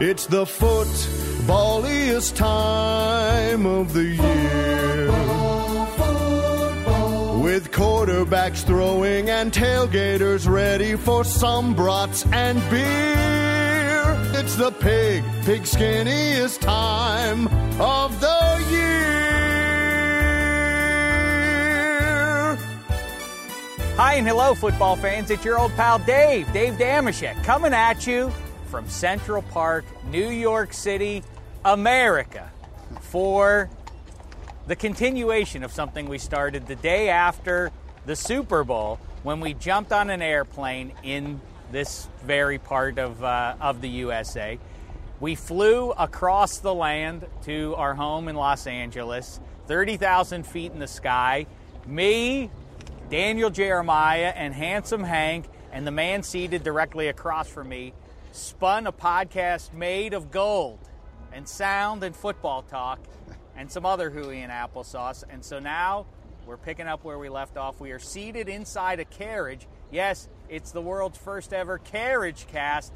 It's the footballiest time of the year. With quarterbacks throwing and tailgaters ready for some brats and beer. It's the pig, pig skinniest time of the year. Hi and hello, football fans. It's your old pal Dave, Dave Dameshek, coming at you from Central Park, New York City, America, for the continuation of something we started the day after the Super Bowl when we jumped on an airplane in this very part of, uh, of the USA. We flew across the land to our home in Los Angeles, 30,000 feet in the sky. Me, Daniel Jeremiah, and Handsome Hank, and the man seated directly across from me spun a podcast made of gold and sound and football talk and some other hooey and applesauce. And so now we're picking up where we left off. We are seated inside a carriage. Yes, it's the world's first ever carriage cast.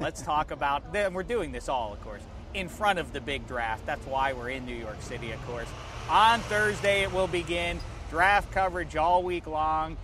Let's talk about then we're doing this all, of course, in front of the big draft. That's why we're in New York City, of course. On Thursday it will begin. Draft coverage all week long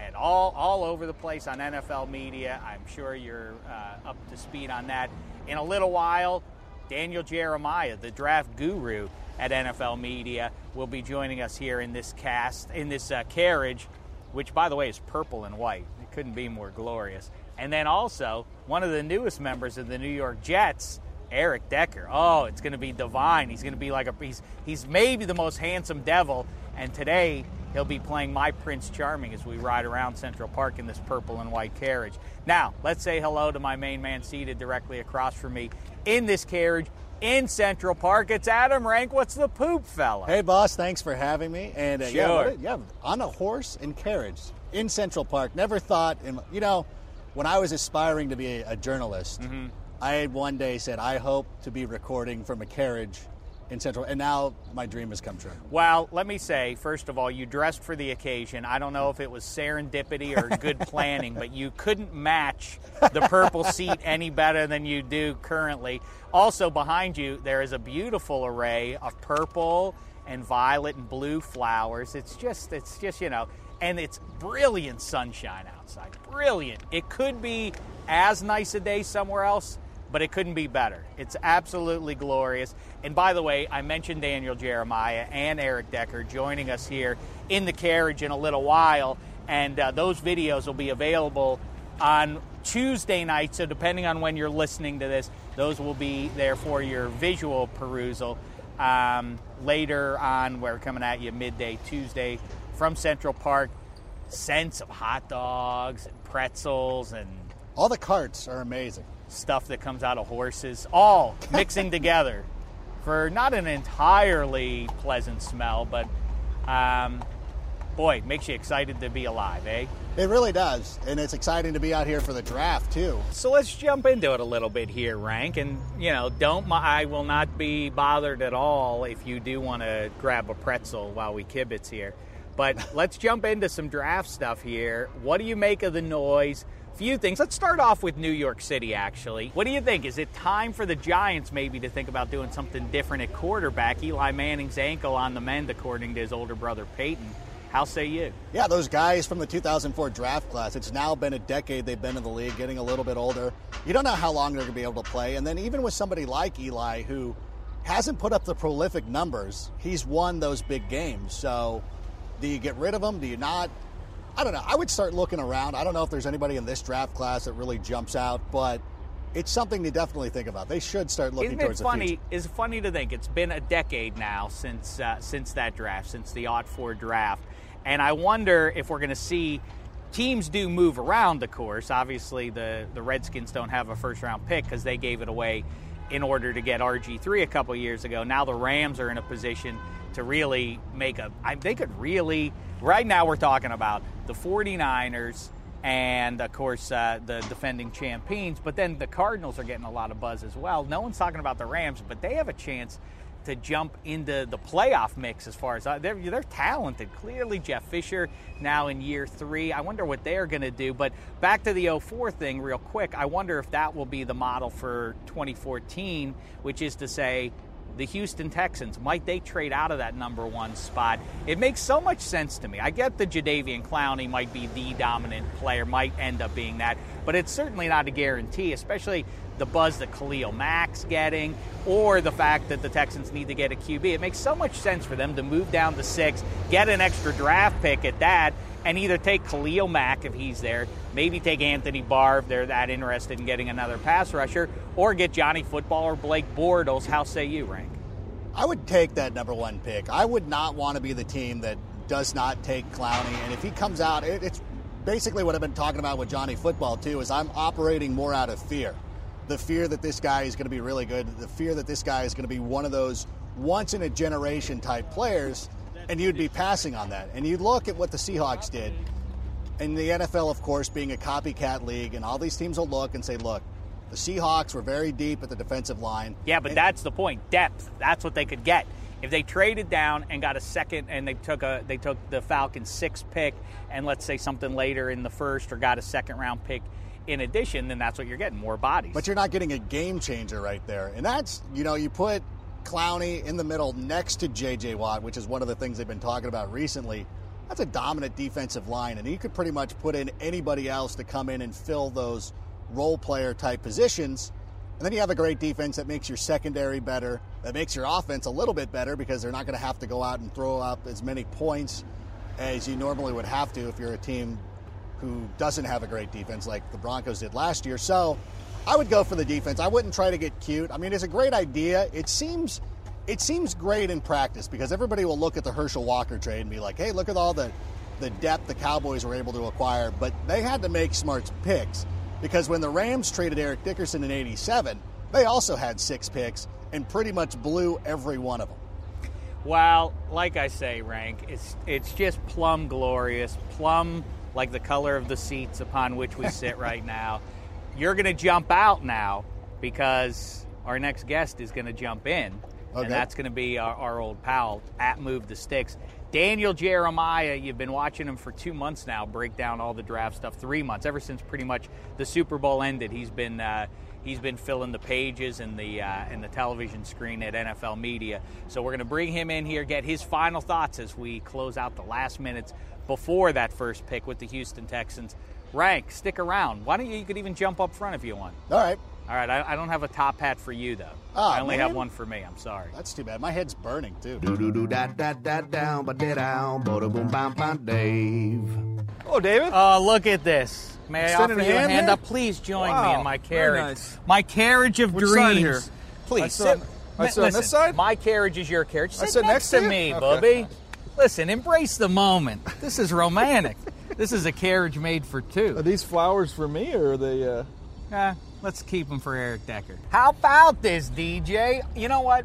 and all, all over the place on NFL media. I'm sure you're uh, up to speed on that. In a little while, Daniel Jeremiah, the draft guru at NFL Media, will be joining us here in this cast, in this uh, carriage, which, by the way, is purple and white. It couldn't be more glorious. And then also, one of the newest members of the New York Jets, Eric Decker. Oh, it's going to be divine. He's going to be like a he's he's maybe the most handsome devil. And today he'll be playing my Prince Charming as we ride around Central Park in this purple and white carriage. Now, let's say hello to my main man seated directly across from me in this carriage in Central Park. It's Adam Rank. What's the poop, fella? Hey, boss. Thanks for having me. And uh, yeah, Sure. what- yeah, on a horse and carriage in Central Park. Never thought, in, you know, when I was aspiring to be a, a journalist, Mm-hmm. I one day said, I hope to be recording from a carriage in Central. And now my dream has come true. Well, let me say, first of all, you dressed for the occasion. I don't know if it was serendipity or good planning, but you couldn't match the purple seat any better than you do currently. Also, behind you, there is a beautiful array of purple and violet and blue flowers. It's just, it's just, you know, and it's brilliant sunshine outside. Brilliant. It could be as nice a day somewhere else, but it couldn't be better. It's absolutely glorious. And by the way, I mentioned Daniel Jeremiah and Eric Decker joining us here in the carriage in a little while, and uh, those videos will be available on Tuesday night. So, depending on when you're listening to this, those will be there for your visual perusal. Um, later on, we're coming at you midday Tuesday from Central Park. Scents of hot dogs and pretzels and All the carts are amazing. stuff that comes out of horses, all mixing together for not an entirely pleasant smell, but um, boy, makes you excited to be alive, eh? It really does. And it's exciting to be out here for the draft, too. So let's jump into it a little bit here, Rank, and you know, don't I will not be bothered at all if you do want to grab a pretzel while we kibitz here. But let's jump into some draft stuff here. What do you make of the noise? Few things. Let's start off with New York City, actually. What do you think? Is it time for the Giants maybe to think about doing something different at quarterback? Eli Manning's ankle on the mend, according to his older brother Peyton. How say you? Yeah, those guys from the 2004 draft class, it's now been a decade they've been in the league, getting a little bit older. You don't know how long they're going to be able to play. And then even with somebody like Eli, who hasn't put up the prolific numbers, he's won those big games. So do you get rid of him? Do you not? I don't know. I would start looking around. I don't know if there's anybody in this draft class that really jumps out, but it's something to definitely think about. They should start looking Isn't towards it funny? the future. It's funny to think it's been a decade now since uh, since that draft, since the Ot Four draft, and I wonder if we're going to see teams do move around. the course, obviously the the Redskins don't have a first round pick because they gave it away in order to get RG three a couple years ago. Now the Rams are in a position to really make a. I, they could really. Right now, we're talking about the 49ers and of course uh, the defending champions. But then the Cardinals are getting a lot of buzz as well. No one's talking about the Rams, but they have a chance to jump into the playoff mix as far as uh, they're, they're talented. Clearly, Jeff Fisher now in year three. I wonder what they're going to do. But back to the 04 thing, real quick. I wonder if that will be the model for 2014, which is to say, the Houston Texans, might they trade out of that number one spot? It makes so much sense to me. I get the Jadeveon Clowney might be the dominant player, might end up being that, but it's certainly not a guarantee, especially the buzz that Khalil Mack's getting, or the fact that the Texans need to get a QB. It makes so much sense for them to move down to six, get an extra draft pick at that, and either take Khalil Mack if he's there, maybe take Anthony Barr if they're that interested in getting another pass rusher, or get Johnny Football or Blake Bortles. How say you, Rank? I would take that number one pick. I would not want to be the team that does not take Clowney. And if he comes out, it, it's basically what I've been talking about with Johnny Football too. Is I'm operating more out of fear, the fear that this guy is going to be really good, the fear that this guy is going to be one of those once in a generation type players, and you'd be passing on that. And you look at what the Seahawks did. And the NFL, of course, being a copycat league, and all these teams will look and say, look, the Seahawks were very deep at the defensive line. Yeah, but And- that's the point. Depth. That's what they could get. If they traded down and got a second and they took a they took the Falcons sixth pick and let's say something later in the first or got a second round pick in addition, then that's what you're getting, more bodies. But you're not getting a game changer right there. And that's, you know, you put Clowney in the middle next to J.J. Watt, which is one of the things they've been talking about recently. That's a dominant defensive line, and you could pretty much put in anybody else to come in and fill those role player type positions. And then you have a great defense that makes your secondary better, that makes your offense a little bit better because they're not going to have to go out and throw up as many points as you normally would have to if you're a team who doesn't have a great defense like the Broncos did last year. So I would go for the defense. I wouldn't try to get cute. I mean, it's a great idea. It seems it seems great in practice because everybody will look at the Herschel Walker trade and be like, "Hey, look at all the the depth the Cowboys were able to acquire." But they had to make smart picks because when the Rams traded Eric Dickerson in 87, they also had 6 picks and pretty much blew every one of them. Well, like I say, Rank, it's it's just plum glorious, plum like the color of the seats upon which we sit right now. You're going to jump out now because our next guest is going to jump in, Okay. and that's going to be our, our old pal at Move the Sticks. Daniel Jeremiah, you've been watching him for two months now, break down all the draft stuff. Three months, ever since pretty much the Super Bowl ended. He's been uh, he's been filling the pages and the uh, and the television screen at NFL Media. So we're going to bring him in here, get his final thoughts as we close out the last minutes before that first pick with the Houston Texans. Rank, stick around. Why don't you? You could even jump up front if you want. All right. All right, I, I don't have a top hat for you though. Aw, I only have one for me. I'm sorry. That's too bad. My head's burning too. Do do do da da da down, ba da down, ba da boom bam bam Dave. Hello, oh, David. Oh, look at this. May I Extending offer a you a hand hand here? up? Please join me Wow, in my very carriage. nice. My carriage of Which dreams. side here? Please I sit. sit on- I sit on listen, this side? My carriage is your carriage. Sit, I sit next to to you? me, Okay. Bubby. Listen, embrace the moment. This is romantic. this is a carriage made for two. Are these flowers for me or are they? Uh... Eh, let's keep them for Eric Decker. How about this, DJ? You know what?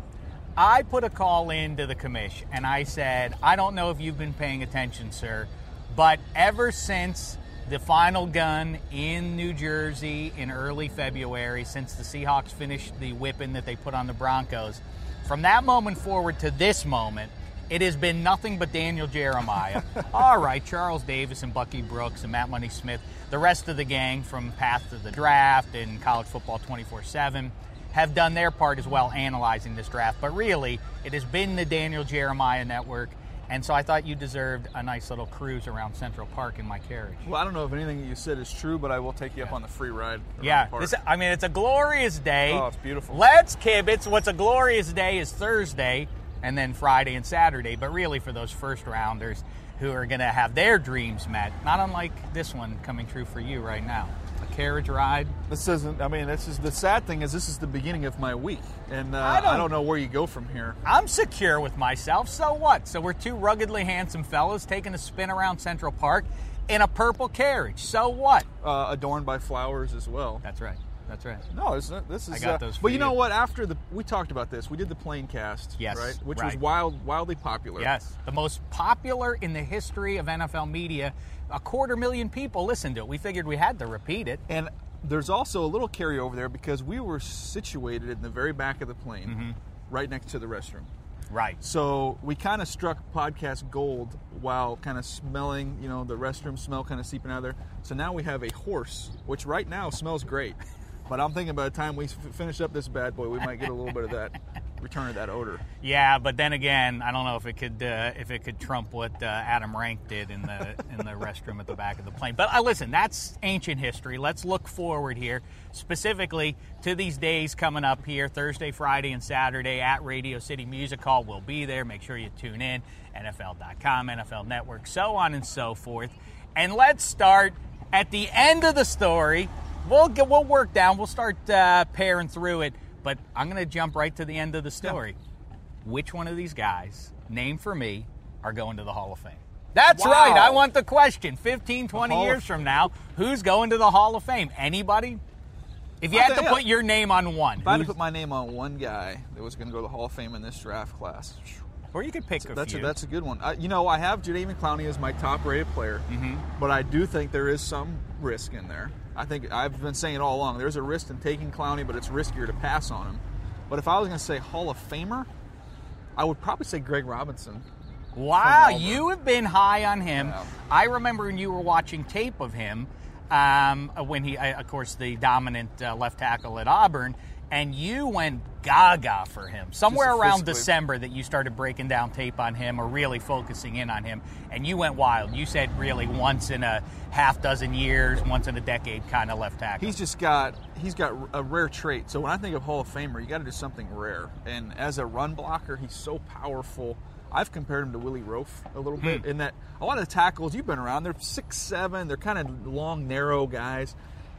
I put a call in to the commission and I said, I don't know if you've been paying attention, sir, but ever since the final gun in New Jersey in early February, since the Seahawks finished the whipping that they put on the Broncos, from that moment forward to this moment, It has been nothing but Daniel Jeremiah. All right, Charles Davis and Bucky Brooks and Matt Money Smith, the rest of the gang from Path to the Draft and College Football 24 7 have done their part as well analyzing this draft. But really, it has been the Daniel Jeremiah network. And so I thought you deserved a nice little cruise around Central Park in my carriage. Well, I don't know if anything that you said is true, but I will take you up on the free ride. Yeah, the park. this, I mean, it's a glorious day. Oh, it's beautiful. Let's kibitz. What's a glorious day is Thursday and then Friday and Saturday. But really, for those first rounders who are going to have their dreams met, not unlike this one coming true for you right now. A carriage ride. This isn't. I mean, this is the sad thing is this is the beginning of my week, and uh, I I, don't- don't, know where you go from here. I'm secure with myself. So what? So we're two ruggedly handsome fellas taking a spin around Central Park in a purple carriage. So what? Uh, adorned by flowers as well. That's right. That's right. No, it's not, this is. I got uh, those for But you know what? After the we talked about this, we did the plane cast, Yes, right, which right. was wild, wildly popular. Yes, the most popular in the history of NFL media. A quarter million people listened to it. We figured we had to repeat it. And there's also a little carryover there because we were situated in the very back of the plane, Mm-hmm. right next to the restroom. Right. So we kind of struck podcast gold while kind of smelling, you know, the restroom smell kind of seeping out of there. So now we have a horse, which right now smells great. But I'm thinking by the time we f- finish up this bad boy, we might get a little bit of that return of that odor. Yeah, but then again, I don't know if it could uh, if it could trump what uh, Adam Rank did in the in the restroom at the back of the plane. But uh, listen, that's ancient history. Let's look forward here, specifically to these days coming up here, Thursday, Friday, and Saturday at Radio City Music Hall. We'll be there. Make sure you tune in. NFL.com, NFL Network, so on and so forth. And let's start at the end of the story. We'll get, we'll work down. We'll start uh, pairing through it. But I'm going to jump right to the end of the story which one of these guys, name for me, are going to the Hall of Fame? That's Wow. right. I want the question. 15, 20 years from now, who's going to the Hall of Fame? Anybody? If you I had to put your name on one, If I had to put my name on one guy that was going to go to the Hall of Fame in this draft class, or you could pick a that's a, few. that's a good one. I, you know, I have Jadeveon Clowney as my top-rated player, Mm-hmm. but I do think there is some risk in there. I think I've been saying it all along. There's a risk in taking Clowney, but it's riskier to pass on him. But if I was going to say Hall of Famer, I would probably say Greg Robinson. Wow, you have been high on him. Yeah. I remember when you were watching tape of him, um, when he, of course, the dominant uh, left tackle at Auburn, and you went gaga for him. Somewhere around physically. December that you started breaking down tape on him or really focusing in on him, and you went wild. You said really once in a half dozen years, once in a decade kind of left tackle. He's just got he's got a rare trait. So when I think of Hall of Famer, you got to do something rare. And as a run blocker, he's so powerful. I've compared him to Willie Roaf a little bit Hmm. in that a lot of the tackles you've been around, they're six seven, they're kind of long, narrow guys.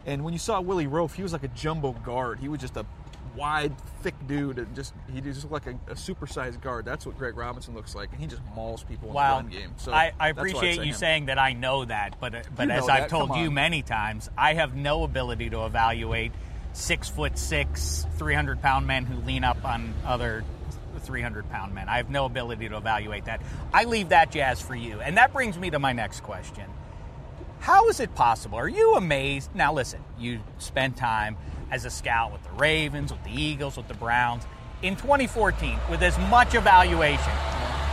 And when you saw Willie Roaf, he was like a jumbo guard. He was just a wide, thick dude, and just he just looked like a, a supersized guard. That's what Greg Robinson looks like, and he just mauls people in Wow, the run game. So I, I that's why I'd appreciate you him. saying that I know that, but uh, but You as I've that, told you many times, I have no ability to evaluate six foot six, three hundred pound men who lean up on other three hundred pound men. I have no ability to evaluate that. I leave that jazz for you, and that brings me to my next question. How is it possible? Are you amazed? Now, listen, you spent time as a scout with the Ravens, with the Eagles, with the Browns. In 2014, with as much evaluation,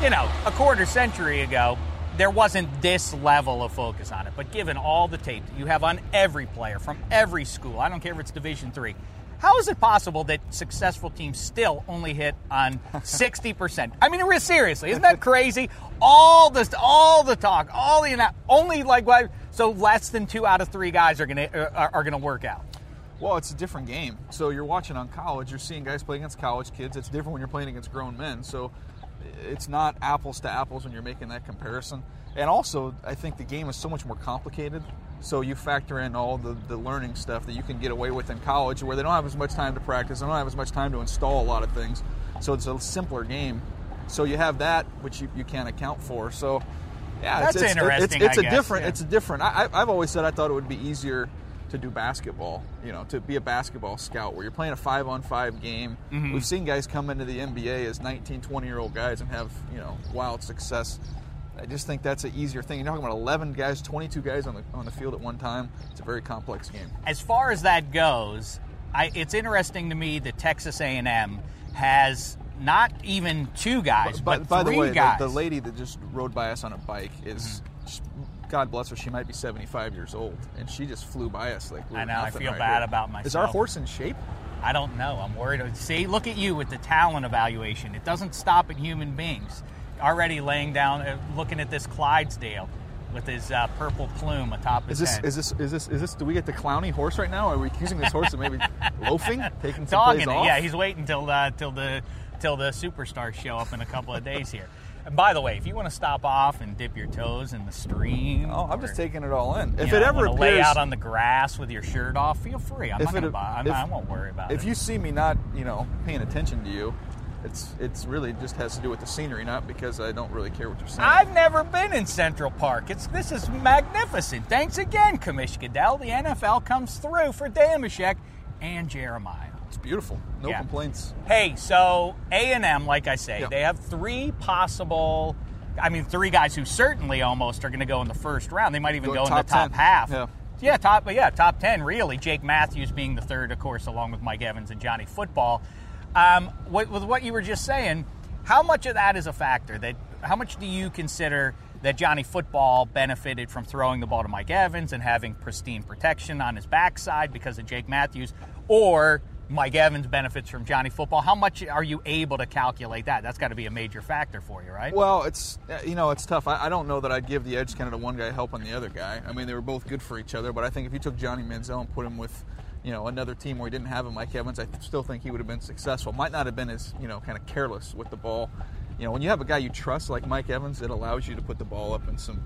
you know, a quarter century ago, there wasn't this level of focus on it. But given all the tape that you have on every player from every school, I don't care if it's Division three, how is it possible that successful teams still only hit on 60%? I mean, seriously, isn't that crazy? All this, all the talk, all the only like? So less than two out of three guys are gonna uh, are, are gonna work out. Well, it's a different game. So you're watching on college, you're seeing guys play against college kids. It's different when you're playing against grown men. So it's not apples to apples when you're making that comparison. And also, I think the game is so much more complicated. So you factor in all the, the learning stuff that you can get away with in college where they don't have as much time to practice, they don't have as much time to install a lot of things. So it's a simpler game. So you have that, which you, you can't account for. So yeah, That's it's, it's, interesting, It's, it's I a guess, different. yeah. It's a different. I, I- I've always said I thought it would be easier to do basketball. You know, to be a basketball scout where you're playing a five on five game. Mm-hmm. We've seen guys come into the NBA as 19, 20 year old guys and have you know wild success. I just think that's an easier thing. You're talking about 11 guys, 22 guys on the on the field at one time. It's a very complex game. as far as that goes, I, it's interesting to me that Texas A&M has not even two guys, By, but by the way, the, the lady that just rode by us on a bike is, mm-hmm. sh- God bless her, she might be 75 years old, and she just flew by us like we I know, I feel right bad here. about myself. Is our horse in shape? I don't know. I'm worried. See, look at you with the talent evaluation. It doesn't stop at human beings. Already laying down, uh, looking at this Clydesdale with his uh, purple plume atop his Is this head. is this is this is this? Do we get the clowny horse right now? Are we accusing this horse of maybe loafing, taking some dogging plays it. off? Yeah, he's waiting till uh, till the till the superstars show up in a couple of days here. And by the way, if you want to stop off and dip your toes in the stream, Oh, I'm just taking it all in. If it ever wanna lay out on the grass with your shirt off, feel free. I'm If not gonna buy. I'm if- not, I won't worry about it. if you see me not, you know, paying attention to you, it's it's really just has to do with the scenery, not because I don't really care what you're saying. I've never been in Central Park. It's this is magnificent. Thanks again, Commish Goodell. The NFL comes through for Dameshek and Jeremiah. it's beautiful. No Yeah. complaints. Hey, so A and M, like I say, Yeah. they have three possible. I mean, three guys who certainly almost are going to go in the first round. They might even Go go, in the top top 10. half. Yeah. Yeah, top. Yeah, top ten. Really, Jake Matthews being the third, of course, along with Mike Evans and Johnny Football. Um, what, with what you were just saying, how much of that is a factor? That how much do you consider that Johnny Football benefited from throwing the ball to Mike Evans and having pristine protection on his backside because of Jake Matthews, or Mike Evans benefits from Johnny Football? How much are you able to calculate that? That's got to be a major factor for you, right? Well, it's uh, you know it's tough. I, I don't know that I'd give the edge kind of to one guy helping the other guy. I mean, they were both good for each other, but I think if you took Johnny Manziel and put him with you know another team where he didn't have a Mike Evans, I still think he would have been successful. Might not have been as you know kind of careless with the ball. You know, when you have a guy you trust like Mike Evans, it allows you to put the ball up in some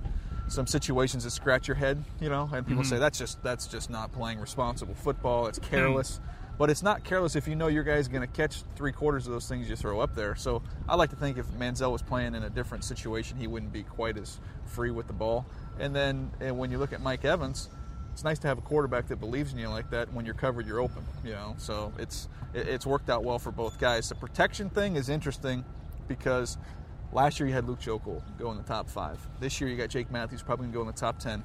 some situations that scratch your head. You know, and people mm-hmm. say that's just that's just not playing responsible football. It's hmm. careless. But it's not careless if you know your guy's going to catch three quarters of those things you throw up there. So I like to think if Manziel was playing in a different situation, he wouldn't be quite as free with the ball. And then and when you look at Mike Evans, it's nice to have a quarterback that believes in you like that. When you're covered, you're open. You know, so it's it's worked out well for both guys. The protection thing is interesting because last year you had Luke Joeckel go in the top five. This year you got Jake Matthews probably going to go in the top ten.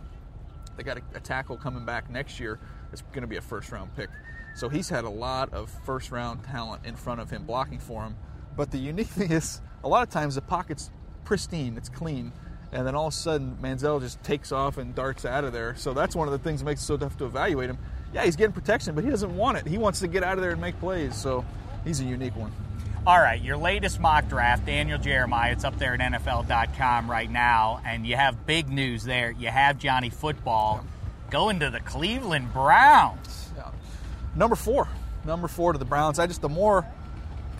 They got a, a tackle coming back next year. It's going to be a first round pick. So he's had a lot of first round talent in front of him blocking for him. But the unique thing is, a lot of times the pocket's pristine, it's clean, and then all of a sudden Manziel just takes off and darts out of there. So that's one of the things that makes it so tough to evaluate him. Yeah, he's getting protection, but he doesn't want it. He wants to get out of there and make plays. So he's a unique one. All right, your latest mock draft, Daniel Jeremiah. It's up there at NFL.com right now, and you have big news there. You have Johnny Football going to the Cleveland Browns. Yeah. Number four. Number four to the Browns. I just the more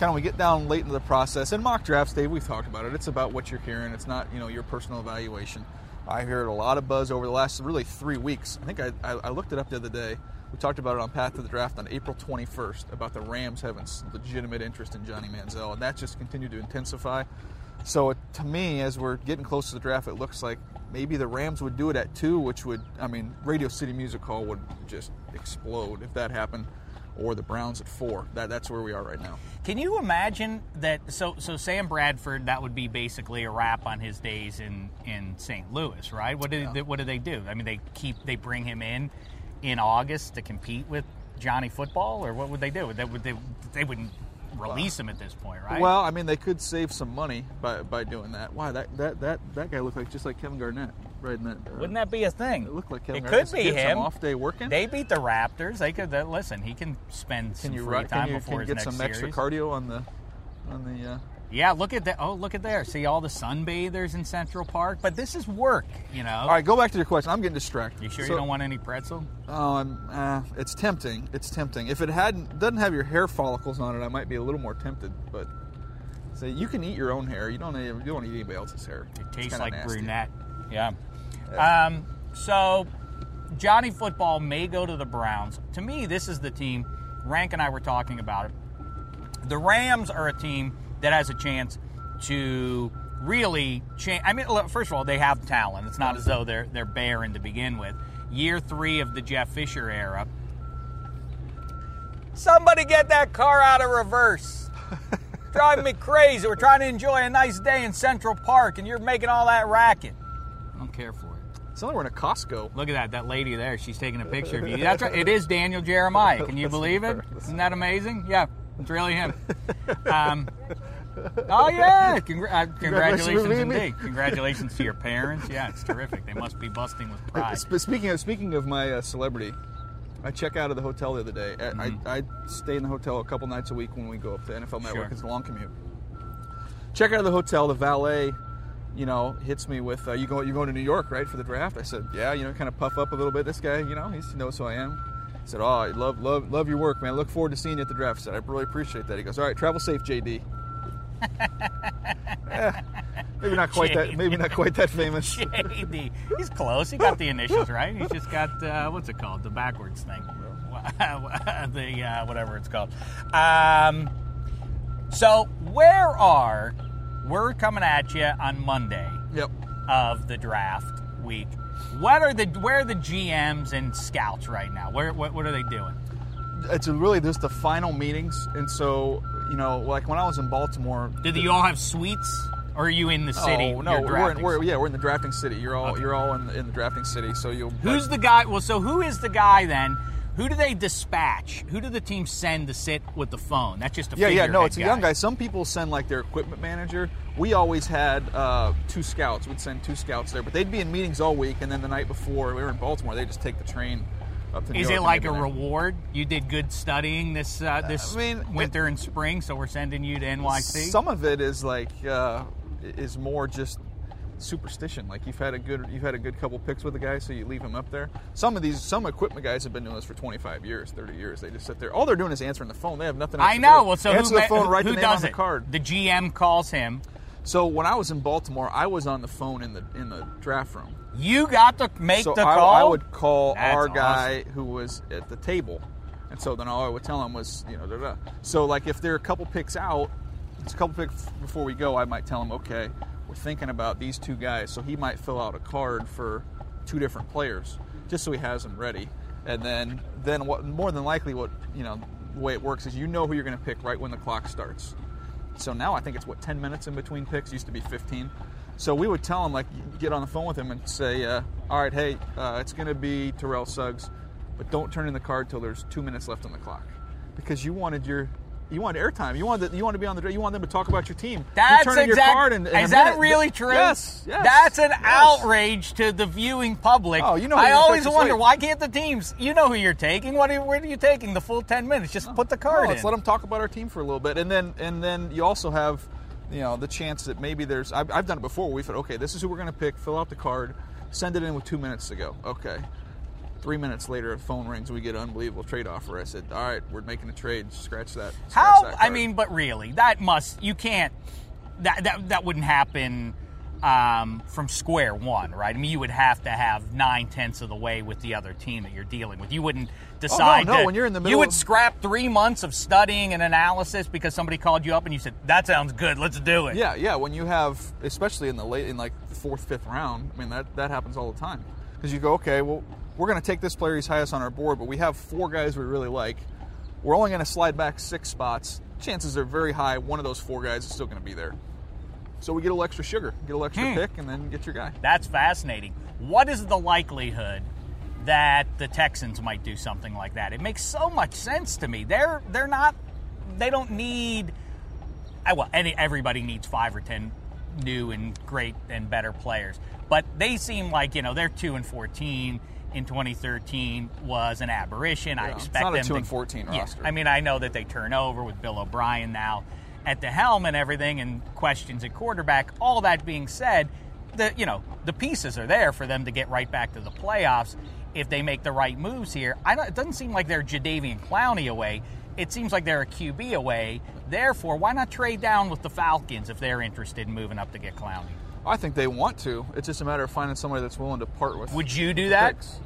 kind of we get down late into the process and mock drafts, Dave, we've talked about it. It's about what you're hearing. It's not, you know, your personal evaluation. I heard a lot of buzz over the last really three weeks. I think I, I, I looked it up the other day. We talked about it on Path to the Draft on April 21st about the Rams having legitimate interest in Johnny Manziel, and that just continued to intensify. So it, to me, as we're getting close to the draft, it looks like maybe the Rams would do it at two, which would, I mean, Radio City Music Hall would just explode if that happened, or the Browns at four. That that's where we are right now. Can you imagine that? So, so Sam Bradford, that would be basically a wrap on his days in in St. Louis, right? What did they, what do they do? I mean, they keep they bring him in in August to compete with Johnny Football, or what would they do? They would they they wouldn't release him at this point, right? Well, I mean, they could save some money by, by doing that. Why that that that that guy looked like just like Kevin Garnett, right? In that, uh, wouldn't that be a thing? It looked like Kevin It could be Get some him. off day working. They beat the Raptors. They could uh, listen. He can spend can some you free time Can you, before can his get next some series. extra cardio on the on the? Uh, Yeah, look at that. Oh, look at there. See all the sunbathers in Central Park. But this is work, you know. all right, go back to your question. I'm getting distracted. You sure So- you don't want any pretzel? Oh, I'm, uh, it's tempting. It's tempting. If it hadn't doesn't have your hair follicles on it, I might be a little more tempted. But so you can eat your own hair. You don't. You don't eat anybody else's hair. It tastes like nasty. brunette. Yeah. Um, so Johnny Football may go to the Browns. To me, this is the team. Rank and I were talking about it. The Rams are a team that has a chance to really change. I mean, look, first of all, they have talent. It's not as though they're they're barren to begin with. Year three of the Jeff Fisher era. Somebody get that car out of reverse. Driving me crazy. We're trying to enjoy a nice day in Central Park, and you're making all that racket. I don't care for it. It's like we're in a Costco. Look at that. That lady there. She's taking a picture of you. That's right. It is Daniel Jeremiah. Can you believe it? Isn't that amazing? Yeah, it's really him. Um, Oh yeah! Congra- uh, congratulations, Congratulations, indeed. Congratulations to your parents. Yeah, it's terrific. They must be busting with pride. Speaking of speaking of my uh, celebrity, I check out of the hotel the other day. I, Mm-hmm. I, I stay in the hotel a couple nights a week when we go up to NFL Network. Sure. It's a long commute. Check out of the hotel. The valet, you know, hits me with, uh, "You go, you going to New York, right, for the draft?" I said, "Yeah." You know, kind of puff up a little bit. This guy, you know, he knows who I am. He said, "Oh, I love, love, love your work, man. Look forward to seeing you at the draft." I said, "I really appreciate that." He goes, "All right, travel safe, JD." Eh, maybe not quite that. Maybe not quite that famous. JD. He's close. He got the initials right. He's just got uh, what's it called? The backwards thing. the uh, whatever it's called. Um, so where are we're coming at you on Monday Yep. of the draft week? What are the where are the GMs and scouts right now? Where what, what are they doing? it's really just the final meetings, and so you know, like when I was in Baltimore. Do you all have suites, or are you in the city? Oh no, we're, in, we're yeah, we're in the drafting city. You're all Okay. you're all in the, in the drafting city. So you'll. Who's the guy? Well, so who is the guy then? Who do they dispatch? Who do the team send to sit with the phone? That's just a Yeah, yeah, no, it's a young guy. Some people send like their equipment manager. We always had uh, two scouts. We'd send two scouts there, but they'd be in meetings all week, and then the night before we were in Baltimore, they just take the train up to New York. Is York it like a reward? You did good studying this uh, this I mean, winter and spring, so we're sending you to NYC. Some of it is like uh, is more just superstition. Like you've had a good you've had a good couple picks with a guy, so you leave him up there. Some of these some equipment guys have been doing this for 25 years, 30 years. They just sit there. All they're doing is answering the phone. They have nothing. I to know. do. Well, so answer who, the phone, write who the name does on the card. The GM calls him. So when I was in Baltimore, I was on the phone in the in the draft room. You got to make so the I, call. I would call That's our guy who was at the table, and so then all I would tell him was, you know, da, da. so like if there are a couple picks out, it's a couple picks before we go, I might tell him, okay, we're thinking about these two guys, so he might fill out a card for two different players, just so he has them ready, and then then what more than likely what you know the way it works is you know who you're going to pick right when the clock starts. So now I think it's what 10 minutes in between picks. Used to be 15. So we would tell him like get on the phone with him and say, uh, all right, hey, uh, it's going to be Terrell Suggs, but don't turn in the card till there's two minutes left on the clock, because you wanted your you wanted airtime. You wanted you want to be on the you want them to talk about your team. That's you turn your card in Is that really true? Yes. yes That's an yes. outrage to the viewing public. Oh, you know I always wonder why can't the teams? You know who you're taking. What? Are, where are you taking the full ten minutes? Just put the card No, let's in. let them talk about our team for a little bit, and then and then you also have, you know, the chance that maybe there's. I've, I've done it before. We said, okay, this is who we're going to pick. Fill out the card, send it in with two minutes to go. Okay. Three minutes later, a phone rings. We get an unbelievable trade offer. I said, all right, we're making a trade. Scratch that. Scratch How? that I mean, but really, that must you can't. That that that wouldn't happen um, from square one, right? I mean, you would have to have nine tenths of the way with the other team that you're dealing with. You wouldn't decide. Oh, no, to- when you're in the middle, you would of- scrap three months of studying and analysis because somebody called you up and you said that sounds good. Let's do it. Yeah, yeah. When you have, especially in the late, in like fourth, fifth round, I mean that that happens all the time. Because you go, okay, well, we're going to take this player. He's highest on our board, but we have four guys we really like. We're only going to slide back six spots. Chances are very high one of those four guys is still going to be there. So we get a little extra sugar, get a little extra Hmm. pick, and then get your guy. That's fascinating. What is the likelihood that the Texans might do something like that? It makes so much sense to me. They're they're not they don't need well any, everybody needs 5 or 10 new and great and better players. But they seem like, you know, they're 2 and 14 in 2013 was an aberration. I Yeah, it's expect them 2 to- and 14 Yeah, roster. I mean, I know that they turn over with Bill O'Brien now at the helm and everything, and questions at quarterback. All that being said, the you know the pieces are there for them to get right back to the playoffs if they make the right moves here. I don't, it doesn't seem like they're Jadeveon Clowney away. It seems like they're a QB away. Therefore, why not trade down with the Falcons if they're interested in moving up to get Clowney? I think they want to. It's just a matter of finding somebody that's willing to part with. Would you do that? picks.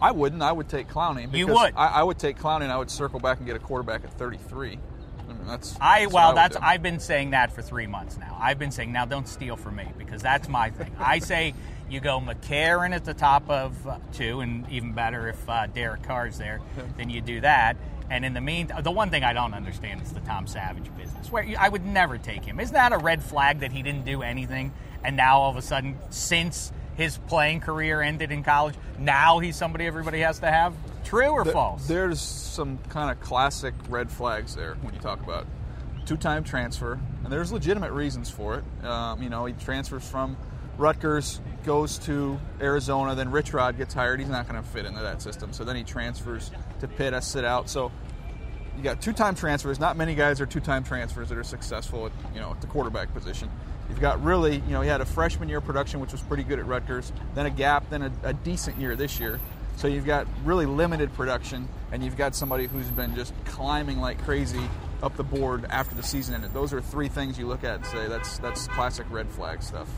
I wouldn't. I would take Clowney. You because would? I, I would take Clowney, and I would circle back and get a quarterback at 33. I mean, that's. I that's well, would that's do. I've been saying that for three months now. I've been saying now don't steal from me because that's my thing. I say you go McCarron at the top of uh, two, and even better if uh, Derek Carr's there, then you do that. And in the meantime, the one thing I don't understand is the Tom Savage business. Where I would never take him. Isn't that a red flag that he didn't do anything, and now all of a sudden, since his playing career ended in college, now he's somebody everybody has to have? True or There- false? There's some kind of classic red flags there when you talk about two-time transfer, and there's legitimate reasons for it. Um, you know, he transfers from Rutgers, goes to Arizona, then Rich Rod gets hired. He's not going to fit into that system, so then he transfers to Pitt, has sit out. So you got two-time transfers. Not many guys are two-time transfers that are successful at you know at the quarterback position. You've got really, you know, he had a freshman year production, which was pretty good at Rutgers, then a gap, then a, a decent year this year. So you've got really limited production, and you've got somebody who's been just climbing like crazy up the board after the season ended. Those are three things you look at and say that's that's classic red flag stuff.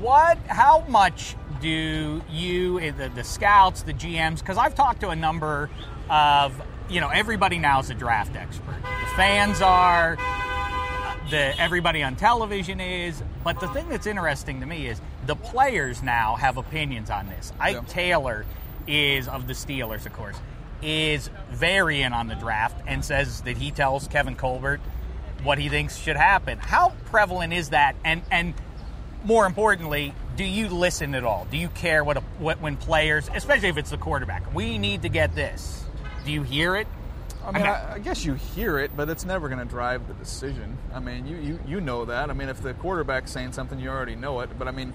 What? How much do you, eh, the, the scouts, the GMs? Because I've talked to a number of, you know, everybody now is a draft expert. The fans are, the everybody on television is. But the thing that's interesting to me is the players now have opinions on this. Ike Yeah. Taylor is of the Steelers, of course, is very in on the draft and says that he tells Kevin Colbert what he thinks should happen. How prevalent is that? And and more importantly, do you listen at all? Do you care what, a, what when players, especially if it's the quarterback, we need to get this? Do you hear it? I mean, I, I guess you hear it, but it's never going to drive the decision. I mean, you, you you know that. I mean, if the quarterback's saying something, you already know it. But I mean,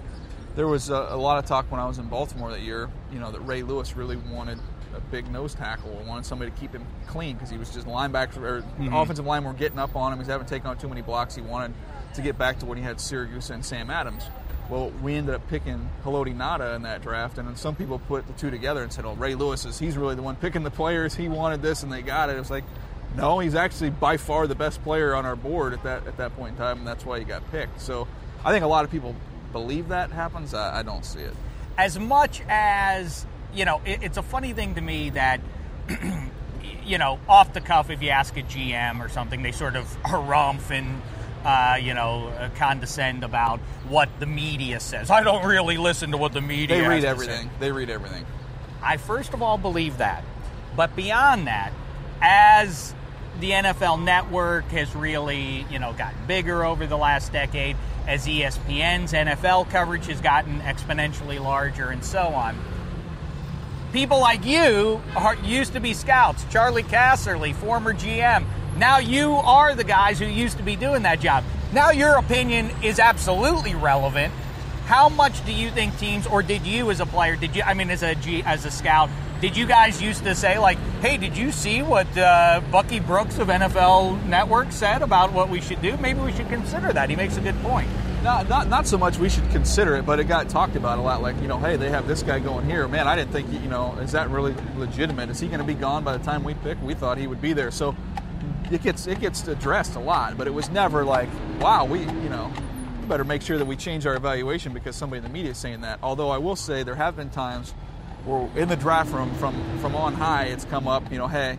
there was a, a lot of talk when I was in Baltimore that year. You know that Ray Lewis really wanted a big nose tackle, or wanted somebody to keep him clean because he was just linebacker or mm-hmm. offensive line were getting up on him. He's having taken on too many blocks. He wanted to get back to when he had Siragusa and Sam Adams. Well, we ended up picking Haloti Ngata in that draft, and then some people put the two together and said, "Oh, Ray Lewis is he's really the one picking the players. He wanted this, and they got it." It was like, no, he's actually by far the best player on our board at that at that point in time, and that's why he got picked. So, I think a lot of people believe that happens. I, I don't see it. as much as you know it, it's a funny thing to me that you know off the cuff if you ask a gm or something they sort of harumph and uh, you know uh, condescend about what the media says i don't really listen to what the media They read everything. They read everything. I first of all believe that. But beyond that, as the NFL network has really, you know, gotten bigger over the last decade, as ESPN's NFL coverage has gotten exponentially larger and so on. People like you are, used to be scouts. Charley Casserly, former GM. Now you are the guys who used to be doing that job. Now your opinion is absolutely relevant. How much do you think teams, or did you as a player, did you? I mean, as a G, as a scout, did you guys used to say like, "Hey, did you see what uh, Bucky Brooks of NFL Network said about what we should do? Maybe we should consider that." He makes a good point. Not, not, not so much we should consider it, but it got talked about a lot. Like, you know, hey, they have this guy going here. Man, I didn't think, you know, is that really legitimate? Is he going to be gone by the time we pick? We thought he would be there. So it gets it gets addressed a lot, but it was never like, wow, we, you know, we better make sure that we change our evaluation because somebody in the media is saying that. Although I will say there have been times where in the draft room from from on high, it's come up, you know, hey,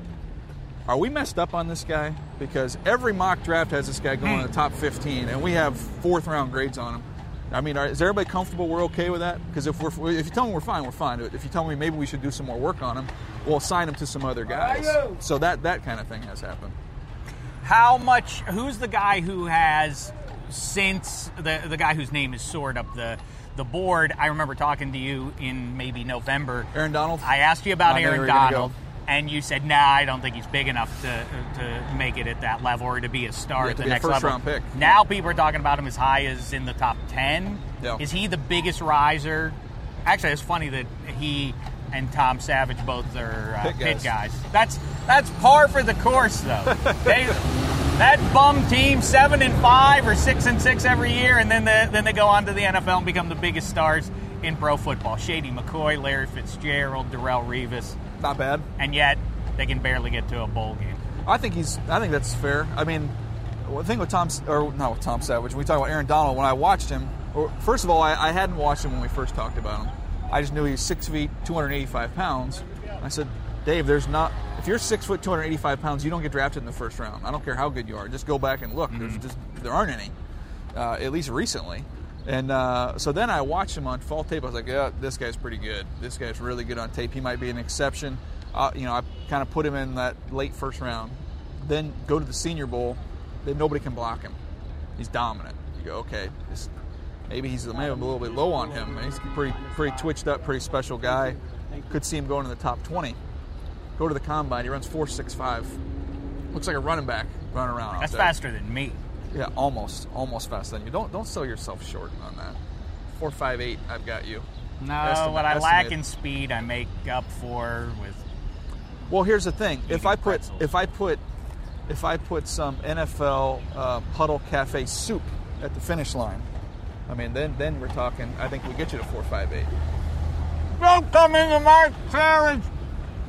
are we messed up on this guy? Because every mock draft has this guy going in the top 15, and we have fourth round grades on him. I mean, are, is everybody comfortable? We're okay with that? Because if we're if you tell me we're fine, we're fine. If you tell me maybe we should do some more work on him, we'll assign him to some other guys. So that that kind of thing has happened. How much? Who's the guy who has since the the guy whose name is soared up the the board? I remember talking to you in maybe November. Aaron Donald. I asked you about I Aaron Donald, go. and you said, "Nah, I don't think he's big enough to to make it at that level or to be a star Yeah, at the next first level." round pick. Now people are talking about him as high as in the top ten. Yeah. Is he the biggest riser? Actually, it's funny that he and Tom Savage both are uh, Pitt pit guys. guys. That's that's par for the course, though. they, that bum team, seven and five or six and six every year, and then the, then they go on to the NFL and become the biggest stars in pro football. Shady McCoy, Larry Fitzgerald, Darrelle Revis, Not bad. and yet they can barely get to a bowl game. I think he's. I think that's fair. I mean, the thing with Tom, or not with Tom Savage. When we talk about Aaron Donald, when I watched him, first of all, I, I hadn't watched him when we first talked about him. I just knew he was six feet, 285 pounds. I said, Dave, there's not. If you're six foot, 285 pounds, you don't get drafted in the first round. I don't care how good you are. Just go back and look. There's just there aren't any, uh, at least recently. And uh, so then I watched him on fall tape. I was like, yeah, this guy's pretty good. This guy's really good on tape. He might be an exception. Uh, you know, I kind of put him in that late first round. Then go to the Senior Bowl. Then nobody can block him. He's dominant. You go, okay, this, maybe he's maybe a little bit low on him. He's pretty pretty twitched up, pretty special guy. Could see him going in the top 20. Go to the combine. He runs four six five. Looks like a running back running around. That's faster than me. Yeah, almost, almost faster than you. Don't don't sell yourself short on that. Four five eight, I've got you. No, Estimate- what I lack in speed, I make up for with. Well, here's the thing. If I put pretzels. if I put if I put some NFL uh, Puddle Cafe soup at the finish line, I mean, then then we're talking. I think we get you to four five eight. Don't come into my carriage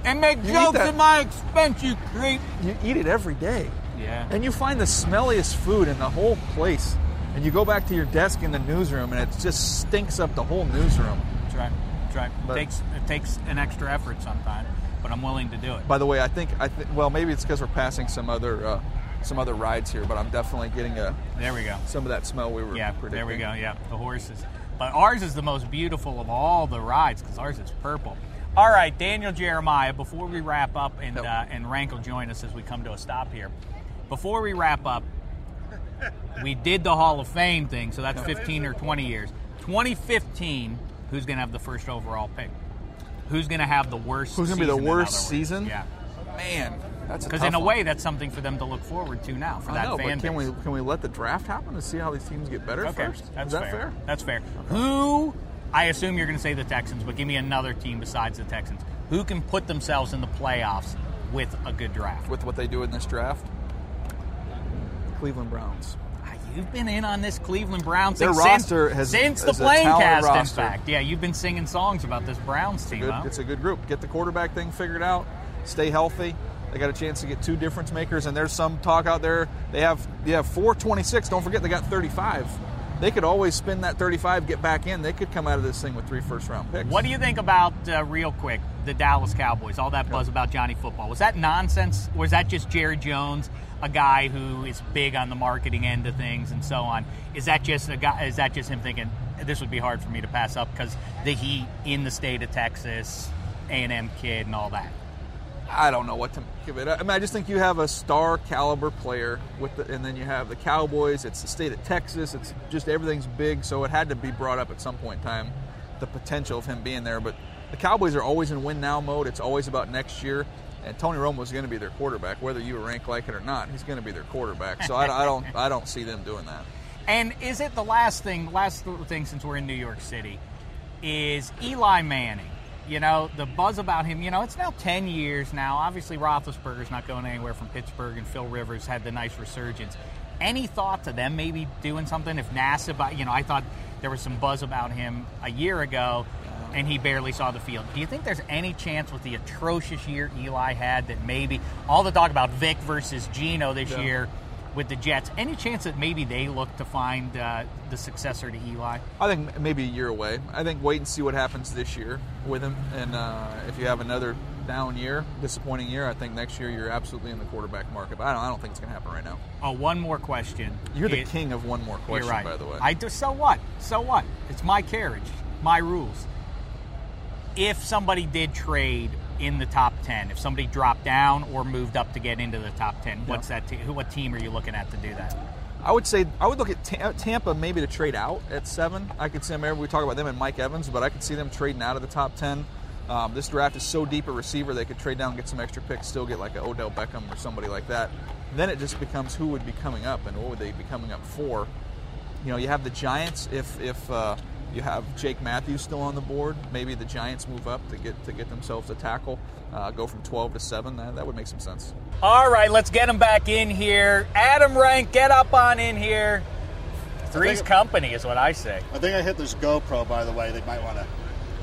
and make You that- at my expense, you creep. You eat it every day, Yeah. and you find the smelliest food in the whole place. And you go back to your desk in the newsroom, and it just stinks up the whole newsroom. That's right. That's right. But- it takes it takes an extra effort sometimes, but I'm willing to do it. By the way, I think I th- well maybe it's because we're passing some other uh, some other rides here, but I'm definitely getting a There we go. some of that smell we were Yeah, predicting. there we go. Yeah, the horses. But ours is the most beautiful of all the rides because ours is purple. All right, Daniel Jeremiah. Before we wrap up, and Yep. uh, and Rank will join us as we come to a stop here. Before we wrap up, we did the Hall of Fame thing, so that's 15 or 20 years. 2015, who's going to have the first overall pick? Who's going to have the worst? Who's gonna be the worst season? Yeah, Man, that's because in a one. way, that's something for them to look forward to now for I that know, fan but can base. we can we let the draft happen to see how these teams get better Okay, first? that's Is that fair. fair? That's fair. Who? I assume you're going to say the Texans, but give me another team besides the Texans. Who can put themselves in the playoffs with a good draft? With what they do in this draft, Cleveland Browns. Ah, You've been in on this Cleveland Browns Their thing roster since, has- since the a playing cast. In fact, yeah, you've been singing songs about this Browns team. Good, huh? it's a good group. Get the quarterback thing figured out. Stay healthy. They got a chance to get two difference makers, and there's some talk out there. They have they have 426. Don't forget they got 35. They could always spin that 35, get back in. They could come out of this thing with three first round picks. What do you think about, uh, real quick, the Dallas Cowboys? All that buzz about Johnny Football. Was that nonsense? Was that just Jerry Jones, a guy who is big on the marketing end of things and so on? Is that just a guy? Is that just him thinking this would be hard for me to pass up because the heat in the state of Texas, A and M kid, and all that? I don't know what to give it. I mean, I just think you have a star caliber player with, the, and then you have the Cowboys. It's the state of Texas. It's just everything's big, so it had to be brought up at some point in time, the potential of him being there. But the Cowboys are always in win now mode. It's always about next year, and Tony Romo is going to be their quarterback, whether you rank like it or not. He's going to be their quarterback. So I, I don't, I don't see them doing that. And is it the last thing? Last thing since we're in New York City is Eli Manning. You know the buzz about him. You know it's now ten years now. Obviously Roethlisberger's not going anywhere from Pittsburgh, and Phil Rivers had the nice resurgence. Any thought to them maybe doing something? If Nassib, you know, I thought there was some buzz about him a year ago, and he barely saw the field. Do you think there's any chance with the atrocious year Eli had that maybe all the talk about Vick versus Geno this Yeah. year? With the Jets. Any chance that maybe they look to find uh, the successor to Eli? I think maybe a year away. I think wait and see what happens this year with him, and uh, if you have another down year, disappointing year, I think next year you're absolutely in the quarterback market. But I don't, I don't think it's going to happen right now. Oh, one more question. You're the It- king of one more question, You're right. by the way. I do. So what? So what? It's my carriage, my rules. If somebody did trade in the top ten, if somebody dropped down or moved up to get into the top ten, what's that? Te- who? What team are you looking at to do that? I would say I would look at Ta- Tampa maybe to trade out at seven. I could see them. We talk about them and Mike Evans, but I could see them trading out of the top ten. Um, this draft is so deep a receiver they could trade down, get some extra picks, still get like an Odell Beckham or somebody like that. Then it just becomes who would be coming up and what would they be coming up for. You know, you have the Giants. If if uh, you have Jake Matthews still on the board, maybe the Giants move up to get to get themselves a tackle, uh, go from 12 to seven. That, that would make some sense. All right, let's get him back in here. Adam Rank, get up on in here. Three's company is what I say. I think I hit this GoPro, by the way. They might want to.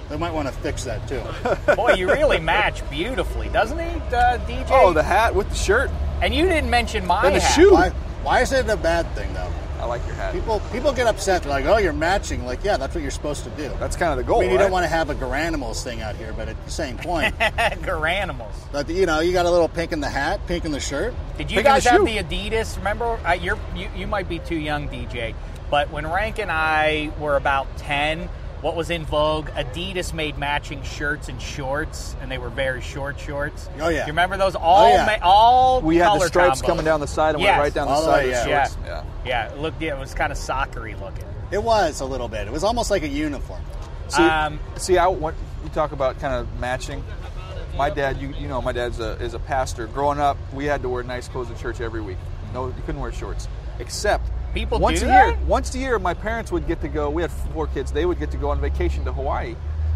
They might want to fix that too. Boy, you really match beautifully, doesn't he, uh, DJ? Oh, the hat with the shirt and you didn't mention my and the hat. shoe. why? Why is it a bad thing though? I like your hat. People people get upset. They're like, "Oh, you're matching." Like, yeah, that's what you're supposed to do. That's kind of the goal. I mean, you right? don't want to have a Garanimals thing out here, but at the same point, Garanimals. but you know, you got a little pink in the hat, pink in the shirt. Did you Picking guys the have the Adidas? Remember, uh, you're, you you might be too young, DJ, but when Rank and I were about ten, what was in vogue? Adidas made matching shirts and shorts, and they were very short shorts. Oh, yeah. you remember those? All yeah. ma- all We had the color stripes combos. coming down the side and Yes. went right down the All side way, of the yeah. shorts. Yeah. Yeah, it looked. Yeah, it was kind of soccery looking. It was a little bit. It was almost like a uniform. See, Um, see, I what you talk about kind of matching. My dad, you you know, my dad's a, is a pastor. Growing up, we had to wear nice clothes to church every week. No, you couldn't wear shorts. Except People once do a that? year. Once a year, my parents would get to go. We had four kids. They would get to go on vacation to Hawaii,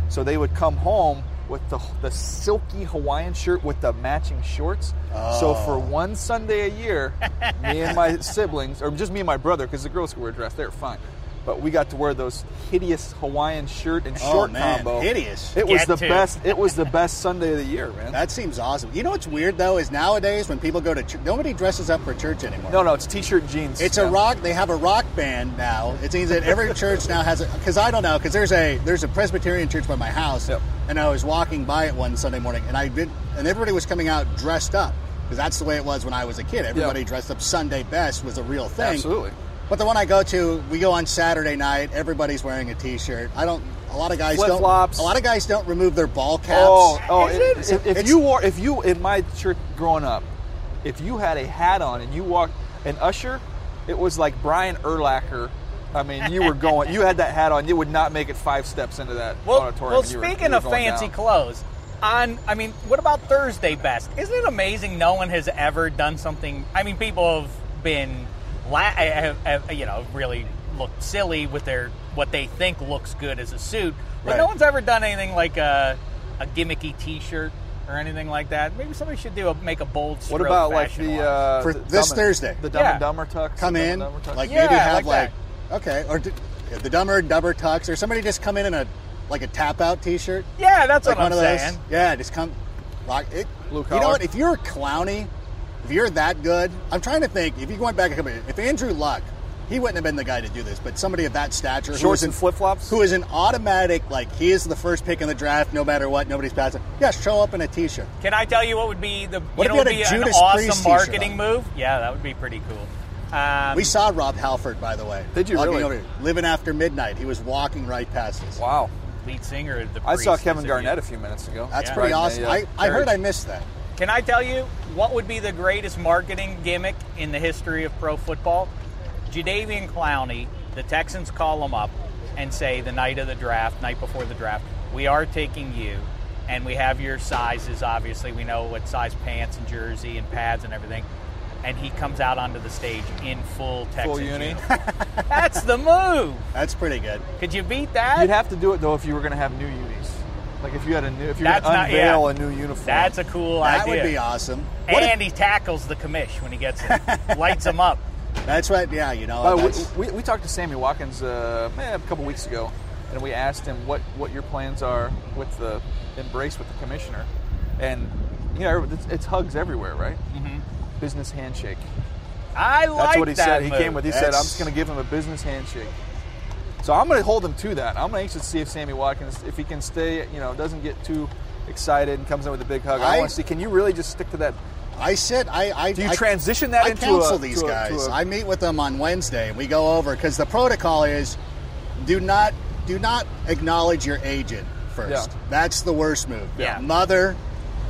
so they would come home with the the silky Hawaiian shirt with the matching shorts. So oh. for one Sunday a year, me and my siblings, or just me and my brother, because the girls could wear a dress, they're fine. But we got to wear those hideous Hawaiian shirt and Oh, short man, combo. hideous. It was the to. best. It was the best Sunday of the year, man. That seems awesome. You know what's weird though is nowadays when people go to church, nobody dresses up for church anymore. no, no, it's t-shirt jeans. It's Yeah. a rock. They have a rock band now. It seems that every church now has a. Because I don't know. Because there's a there's a Presbyterian church by my house, Yep. and I was walking by it one Sunday morning, and I did, and everybody was coming out dressed up because that's the way it was when I was a kid. Everybody dressed up Sunday best was a real thing. Absolutely. But the one I go to, we go on Saturday night. Everybody's wearing a T-shirt. I don't. A lot of guys Flip-flops. don't. A lot of guys don't remove their ball caps. Oh, oh! Is it- it? If, if you wore, if you in my church growing up, if you had a hat on and you walked an usher, it was like Brian Urlacher. I mean, you were going. You had that hat on. You would not make it five steps into that Well, auditorium. well and you were- speaking were of fancy down. clothes, on I mean, what about Thursday best? Isn't it amazing? No one has ever done something. I mean, people have been, la- have, have, you know, really looked silly with their what they think looks good as a suit, but Right. no one's ever done anything like a, a gimmicky T-shirt or anything like that. Maybe somebody should do a, make a bold. What stroke about like the uh, For the this Dumb Thursday. the Dumb Yeah. and Dumber tux? come the Dumb in, tux? like Yeah, maybe have like like, okay, or d- the dumber and dumber tux, or somebody just come in in a like a tap out T-shirt. yeah, that's like what one I'm of those. saying. Yeah, just come. Rock it. Blue colour. You know what? If you're Clowney, if you're that good, I'm trying to think. If you went back a couple, years, if Andrew Luck, he wouldn't have been the guy to do this, but somebody of that stature, who Shorts and flip-flops? who is an automatic like he is the first pick in the draft, no matter what, nobody's passing. Yeah, show up in a T-shirt. Can I tell you what would be the What you know would be a an Judas Priest awesome marketing move? Yeah, that would be pretty cool. Um, We saw Rob Halford, by the way. Did you walking really? Over here, living after midnight. He was walking right past us. Wow. lead singer of the I saw Kevin is Garnett a few minutes ago. That's Yeah. pretty Riding awesome. a, uh, I, I heard I missed that. Can I tell you what would be the greatest marketing gimmick in the history of pro football? Jadeveon Clowney, the Texans call him up and say the night of the draft, night before the draft, we are taking you, and we have your sizes. Obviously, we know what size pants and jersey and pads and everything. And he comes out onto the stage in full Texans uni. That's the move. That's pretty good. Could you beat that? You'd have to do it though if you were going to have new unis. Like if you had a new, if you're That's to not- unveil yeah. a new uniform. That's a cool That idea. That would be awesome. What if- and he tackles the commish when he gets it, lights him up. that's right. Yeah, you know. But we, we, we talked to Sammy Watkins uh, eh, a couple weeks ago, and we asked him what, what your plans are with the embrace with the commissioner, and you know it's, it's hugs everywhere, right? Mm-hmm. Business handshake. I like That's what he that said. He came with. He said, "I'm just going to give him a business handshake." So I'm going to hold him to that. I'm anxious to see if Sammy Watkins, if he can stay, you know, doesn't get too excited and comes in with a big hug. I, I- want to see. Can you really just stick to that? I sit. I. I Do you I, transition that I into counsel a- these to a- to guys. a- I meet with them on Wednesday. We go over because the protocol is do not do not acknowledge your agent first. Yeah. That's the worst move. Yeah. Mother.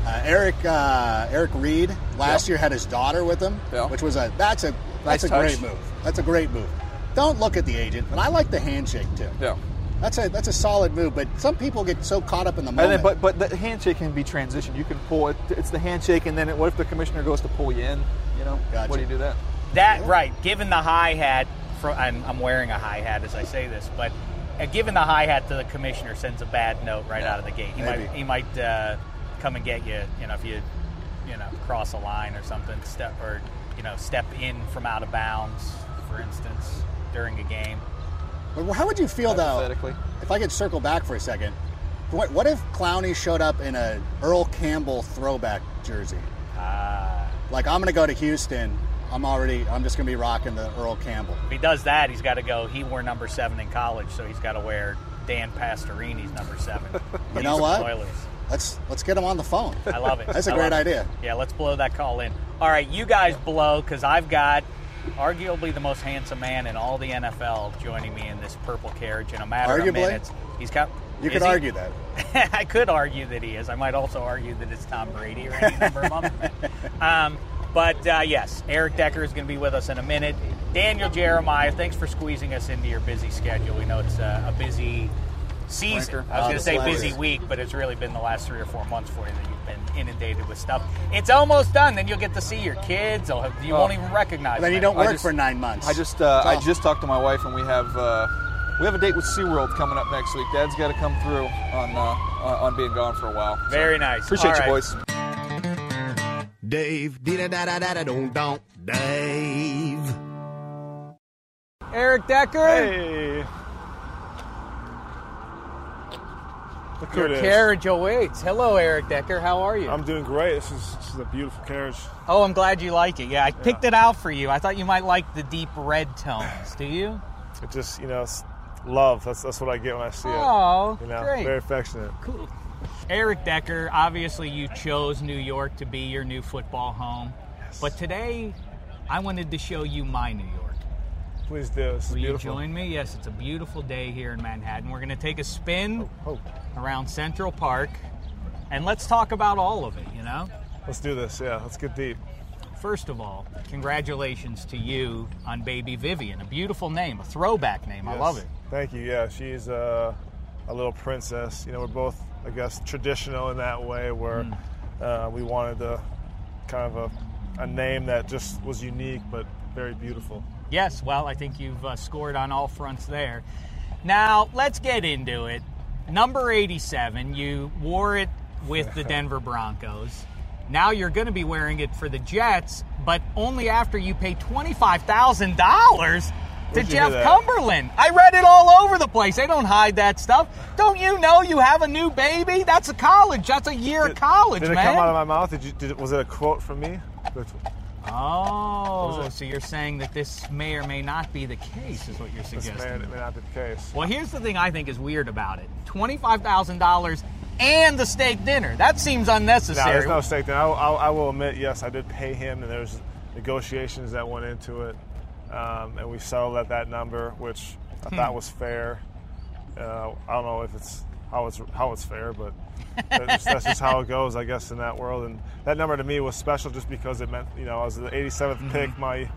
Uh, Eric uh, Eric Reid last Yeah. year had his daughter with him, Yeah. which was a that's a Nice that's a touch. great move. That's a great move. Don't look at the agent, but I like the handshake too. Yeah. That's a that's a solid move, but some people get so caught up in the And moment. then, but but the handshake can be transitioned. You can pull it. It's the handshake, and then it, what if the commissioner goes to pull you in? You know, Gotcha. what do you do that? That right. Given the hi hat, I'm, I'm wearing a hi hat as I say this, but uh, given the hi hat to the commissioner sends a bad note right out of the gate. He Maybe. might he might uh, come and get you. You know, if you you know cross a line or something, step or you know step in from out of bounds, for instance, during a game. But how would you feel though? If I could circle back for a second, what, what if Clowney showed up in a Earl Campbell throwback jersey? Uh, Like I'm gonna go to Houston. I'm already. I'm just gonna be rocking the Earl Campbell. if he does that, he's got to go. He wore number seven in college, so he's got to wear Dan Pastorini's number seven. You know what? Oilers. Let's let's get him on the phone. I love it. That's a I great love it. idea. Yeah, let's blow that call in. All right, you guys blow because I've got arguably the most handsome man in all the NFL joining me in this purple carriage in a matter of minutes. He's got. You could he? argue that. I could argue that he is. I might also argue that it's Tom Brady or any number of them. Um, but uh, yes, Eric Decker is going to be with us in a minute. Daniel Jeremiah, thanks for squeezing us into your busy schedule. We know it's uh, a busy season. Ranker. I was Oh, going to say sleds. busy week, but it's really been the last three or four months for you that you've been inundated with stuff. It's almost done. Then you'll get to see your kids. Have, you Oh. won't even recognize And then you don't work just- for nine months. I just uh, I just talked to my wife, and we have uh, we have a date with SeaWorld coming up next week. Dad's got to come through on uh, on on being gone for a while. So, Very nice. Appreciate All you, right. boys. Dave, dee da da da da da don't don't Dave. Eric Decker. Hey. Look Your carriage awaits. Hello, Eric Decker. How are you? I'm doing great. This is, this is a beautiful carriage. oh, I'm glad you like it. Yeah, I picked it out for you. I thought you might like the deep red tones. Do you? It just, you know, it's love. That's that's what I get when I see it. Oh, You know, great. very affectionate. Cool. Eric Decker, obviously you chose New York to be your new football home. Yes. But today, I wanted to show you my New York. Please do. Will you join me? Yes, it's a beautiful day here in Manhattan. We're going to take a spin Oh, around Central Park, and let's talk about all of it, you know? let's do this. Yeah, let's get deep. First of all, congratulations to you on baby Vivian. A beautiful name, a throwback name. I love it. Thank you. Yeah, she's uh, a little princess. You know, we're both, I guess, traditional in that way, where Hmm. uh, we wanted to kind of a, a name that just was unique but very beautiful. Yes, well, I think you've uh, scored on all fronts there. Now, let's get into it. Number 87, you wore it with the Denver Broncos. Now you're going to be wearing it for the Jets, but only after you pay $25,000 to Jeff? Cumberland. I read it all over the place. They don't hide that stuff. Don't you know you have a new baby? That's a college. That's a year of college, Did it come out of my mouth? Did you? Did it, was it a quote from me? Oh, so you're saying that this may or may not be the case, is what you're This suggesting. may, may not be the case. Well, here's the thing I think is weird about it: twenty-five thousand dollars and the steak dinner. That seems No, unnecessary. there's no steak dinner. I, I, I will admit, yes, I did pay him, and there's negotiations that went into it, um, and we settled at that number, which I Hmm. thought was fair. Uh, I don't know if it's how it's how it's fair, but that's, that's just how it goes, I guess, in that world. And that number to me was special just because it meant, you know, I was the 87th Mm-hmm. pick, my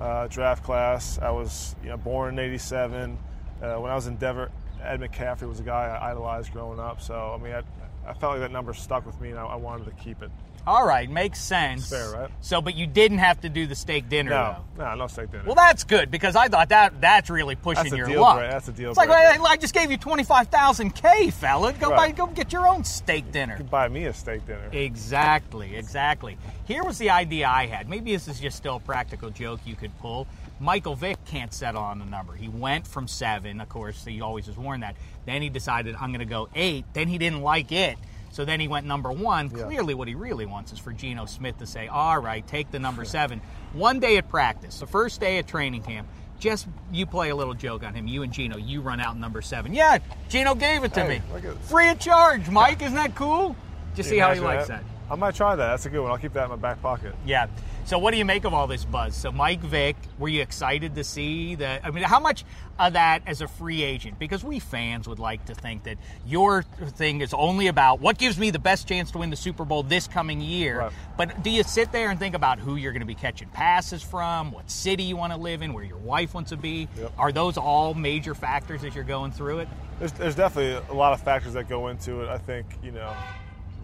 uh, draft class. I was, you know, born in '87. Uh, when I was in Denver, Ed McCaffrey was a guy I idolized growing up. So I mean, I, I felt like that number stuck with me, and I, I wanted to keep it. All right, makes sense. Fair, right? So, but you didn't have to do the steak dinner, No, though. no, no steak dinner. Well, that's good because I thought that that's really pushing That's a your deal luck. break- that's a deal It's like. I, I just gave you twenty-five thousand k, fella. Go Right. buy, go get your own steak dinner. You could buy me a steak dinner. Exactly, exactly. Here was the idea I had. Maybe this is just still a practical joke you could pull. Michael Vick can't settle on a number. He went from seven, of course, he always has worn that. Then he decided, I'm going to go eight. Then he didn't like it. So then he went number one. Clearly, what he really wants is for Geno Smith to say, All right, take the number seven. One day at practice, the first day at training camp, just you play a little joke on him. You and Geno, you run out number seven. Yeah, Geno gave it to Hey, me. look at this. Free of charge, Mike. Isn't that cool? Just see how he likes that. I might try that. That's a good one. I'll keep that in my back pocket. Yeah. So, what do you make of all this buzz? So, Mike Vick, were you excited to see that? I mean, how much of that as a free agent? Because we fans would like to think that your thing is only about what gives me the best chance to win the Super Bowl this coming year. Right. But do you sit there and think about who you're going to be catching passes from, what city you want to live in, where your wife wants to be? Yep. Are those all major factors as you're going through it? There's, there's definitely a lot of factors that go into it. I think you know,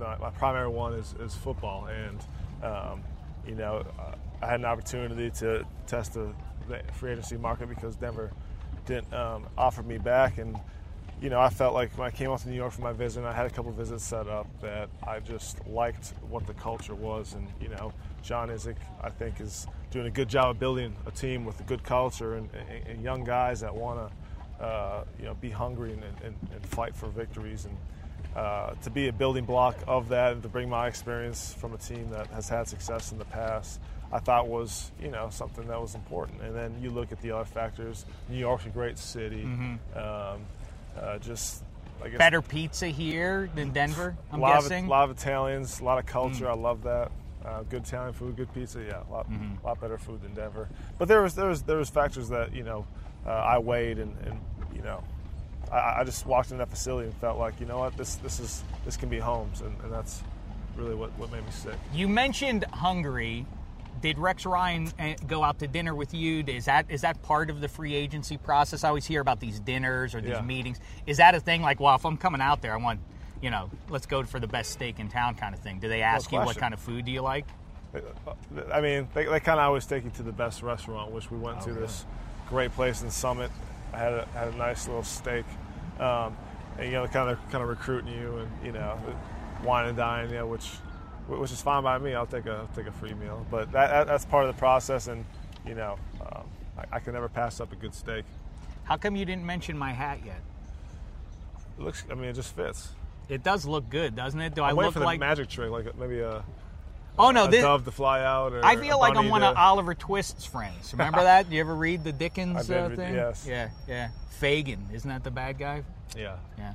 the, my primary one is, is football, and um, you know, I had an opportunity to test the, the free agency market because Denver didn't um, offer me back, and you know, I felt like when I came off to New York for my visit, and I had a couple visits set up that I just liked what the culture was, and you know, John Idzik, I think, is doing a good job of building a team with a good culture and, and, and young guys that want to uh, you know, be hungry and, and, and fight for victories. And uh, to be a building block of that and to bring my experience from a team that has had success in the past, I thought was, you know, something that was important. And then you look at the other factors. New York's a great city. Um, uh, just, I guess, Better pizza here than Denver, I'm a lot guessing. Of, a lot of Italians, a lot of culture. I love that. Uh, good Italian food, good pizza. Yeah, a lot, lot better food than Denver. But there was there was there was factors that you know uh, I weighed and, and you know I, I just walked in that facility and felt like you know what this this is this can be homes and, and that's really what, what made me sick. You mentioned Hungary. did Rex Ryan uh, go out to dinner with you? Is that is that part of the free agency process? I always hear about these dinners or these Yeah. meetings. Is that a thing? Like, well, if I'm coming out there, I want, you know, let's go for the best steak in town, kind of thing. Do they ask you what kind of food do you like? I mean, they, they kind of always take you to the best restaurant, which we went to this great place in Summit. I had a, had a nice little steak, um, and you know, kind of kind of recruiting you, and you know, wine and dine, you know, which which is fine by me. I'll take a take a free meal, but that, that that's part of the process, and you know, um, I, I can never pass up a good steak. How come you didn't mention my hat yet? It looks, I mean, it just fits. It does look good, doesn't it? Do I I'm waiting look for the like? magic trick, like maybe a, oh no, this. dove to fly out. Or I feel like I'm one to, of Oliver Twist's friends. Remember that? You ever read the Dickens did uh, thing? yes. Yeah, yeah. Fagin, isn't that the bad guy? Yeah, Yeah.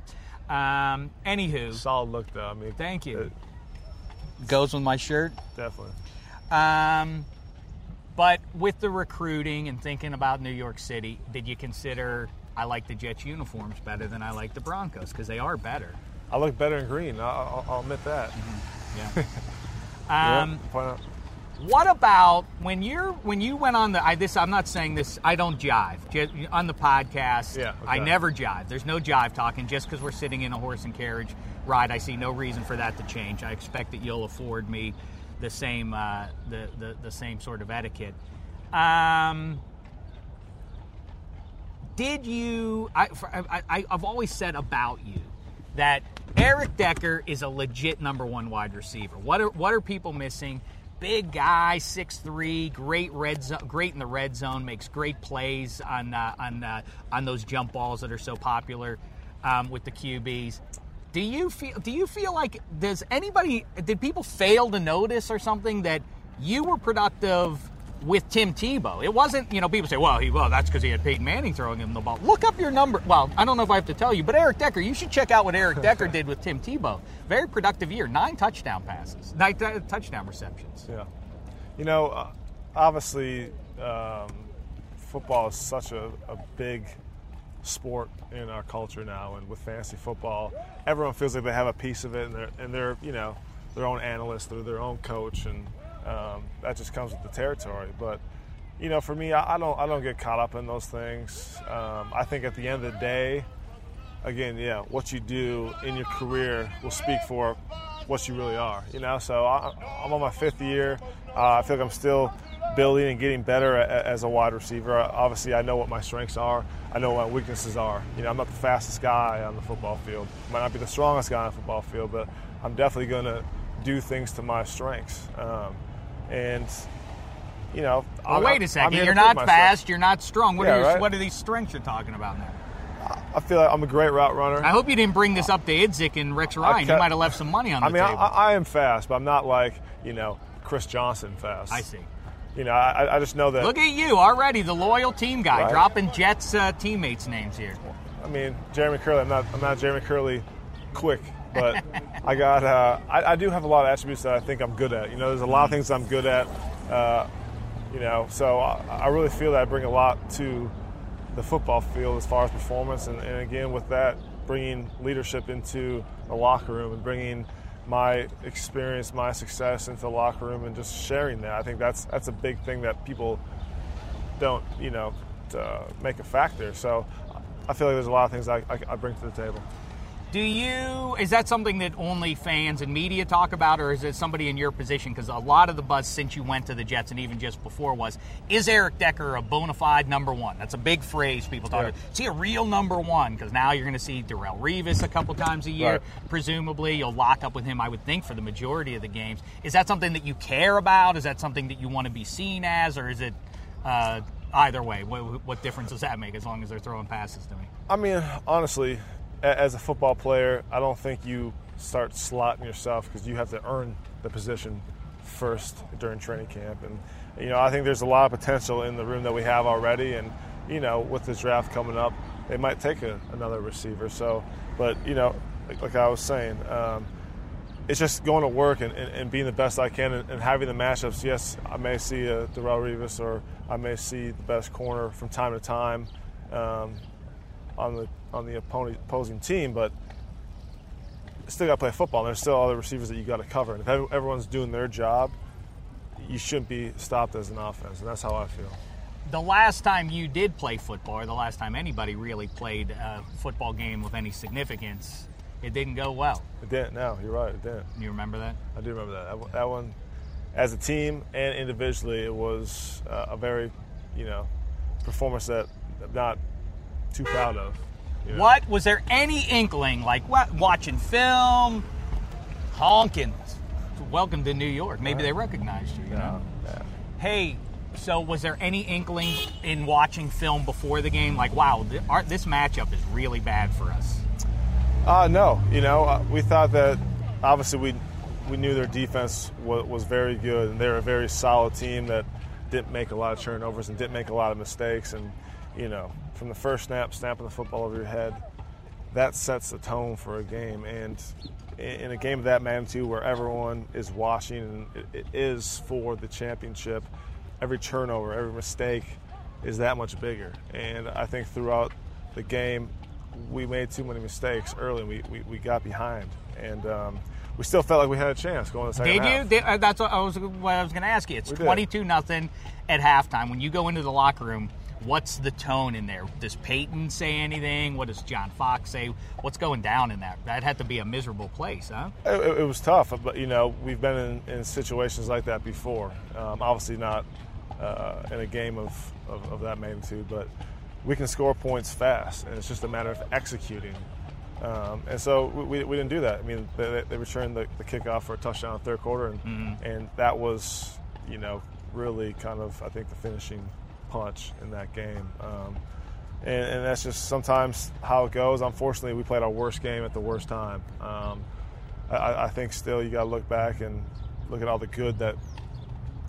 Um, anywho, solid look though. I mean, Thank you. it- goes with my shirt. definitely. Um, but with the recruiting and thinking about New York City, did you consider I like the Jets uniforms better than I like the Broncos because they are better? I look better in green. I'll, I'll, I'll admit that. Yeah. um, Yeah, point out. What about when you're when you went on the I this I'm not saying this I don't jive. On the podcast Yeah, I never jive. There's no jive talking. Just because we're sitting in a horse and carriage ride I see no reason for that to change. I expect that you'll afford me the same uh, the, the the same sort of etiquette. Um, did you I, I I've always said about you that Eric Decker is a legit number one wide receiver. What are what are people missing? Big guy, 6'3", great red zone, great in the red zone, makes great plays on uh, on uh, on those jump balls that are so popular um, with the QBs. Do you feel do you feel like does anybody did people fail to notice or something that you were productive with Tim Tebow? It wasn't, you know, people say, well, he well, that's because he had Peyton Manning throwing him the ball. Look up your number. Well, I don't know if I have to tell you, but Eric Decker, you should check out what Eric Decker did with Tim Tebow. Very productive year, nine touchdown passes, nine t- touchdown receptions. Yeah. You know, uh, obviously, um, football is such a, a big sport in our culture now, and with fantasy football, everyone feels like they have a piece of it, and they're, and they're you know, their own analyst, they're their own coach, and um, that just comes with the territory. But you know, for me, I, I don't I don't get caught up in those things. Um, I think at the end of the day, again, yeah, what you do in your career will speak for what you really are. You know, so I, I'm on my fifth year. Uh, I feel like I'm still building and getting better as a wide receiver. Obviously, I know what my strengths are. I know what my weaknesses are. You know, I'm not the fastest guy on the football field. Might not be the strongest guy on the football field, but I'm definitely going to do things to my strengths. Um, and you know, Well, wait a second. here to You're prove not fast. You're not strong. What, Yeah, are your, right? what are these strengths you're talking about now? I feel like I'm a great route runner. I hope you didn't bring this up to Idzik and Rex Ryan. You might have left some money on the I mean, I, table. I am fast, but I'm not like you know Chris Johnson fast. I see. You know, I, I just know that. Look at you already, the loyal team guy, Right. dropping Jets uh, teammates' names here. I mean, Jeremy Kerley. I'm not. I'm not Jeremy Kerley, quick, but I got. Uh, I, I do have a lot of attributes that I think I'm good at. You know, there's a lot of things I'm good at. Uh, you know, so I, I really feel that I bring a lot to the football field as far as performance, and, and again with that, bringing leadership into the locker room and bringing my experience, my success into the locker room, and just sharing that. I think that's that's a big thing that people don't, you know, uh, make a factor. So I feel like there's a lot of things I, I, I bring to the table. Do you, is that something that only fans and media talk about, or is it somebody in your position? Because a lot of the buzz since you went to the Jets and even just before was, is Eric Decker a bona fide number one? That's a big phrase people talk Yeah. about. Is he a real number one? Because now you're going to see Darrelle Revis a couple times a year. Right. Presumably, you'll lock up with him, I would think, for the majority of the games. Is that something that you care about? Is that something that you want to be seen as, or is it uh, either way? What, what difference does that make as long as they're throwing passes to me? I mean, honestly, as a football player, I don't think you start slotting yourself because you have to earn the position first during training camp. And, you know, I think there's a lot of potential in the room that we have already. And, you know, with this draft coming up, they might take a, another receiver. So, but, you know, like, like I was saying, um, it's just going to work and, and, and being the best I can and, and having the matchups. Yes, I may see a Darrelle Revis or I may see the best corner from time to time um, on the on the opponent, opposing team, but still got to play football. And there's still other receivers that you got to cover. And if everyone's doing their job, you shouldn't be stopped as an offense, and that's how I feel. The last time you did play football, or the last time anybody really played a football game of any significance, it didn't go well. It didn't. No, you're right. It didn't. You remember that? I do remember that. That, one, as a team and individually, it was a very, you know, performance that not too proud of. know. What was there any inkling, like what, watching film, honking, welcome to New York? Maybe they recognized you. You. No, yeah. Hey, so was there any inkling in watching film before the game, like, wow, th- our, this matchup is really bad for us? Uh, no, you know, uh, we thought that obviously we we knew their defense was, was very good, and they're a very solid team that didn't make a lot of turnovers and didn't make a lot of mistakes. And you know, from the first snap, snapping the football over your head, that sets the tone for a game. And in a game of that magnitude, where everyone is watching and it, is for the championship, every turnover, every mistake is that much bigger. And I think throughout the game, we made too many mistakes early. and We, we, we got behind, and um, we still felt like we had a chance going to the second Did you? half. Did, uh, that's what I was, what I was going to ask you. It's twenty-two nothing at halftime. When you go into the locker room, what's the tone in there? Does Peyton say anything? What does John Fox say? What's going down in that? That had to be a miserable place, huh? It, it- was tough, but you know we've been in, in situations like that before. Um, obviously not uh, in a game of, of, of that magnitude, but we can score points fast, and it's just a matter of executing. Um, and so we, we, didn't do that. I mean, they, they returned the, the kickoff for a touchdown in the third quarter, and, and that was, you know, really kind of I think the finishing punch in that game. Um, and, and that's just sometimes how it goes. Unfortunately, we played our worst game at the worst time. Um, I, I think still you got to look back and look at all the good that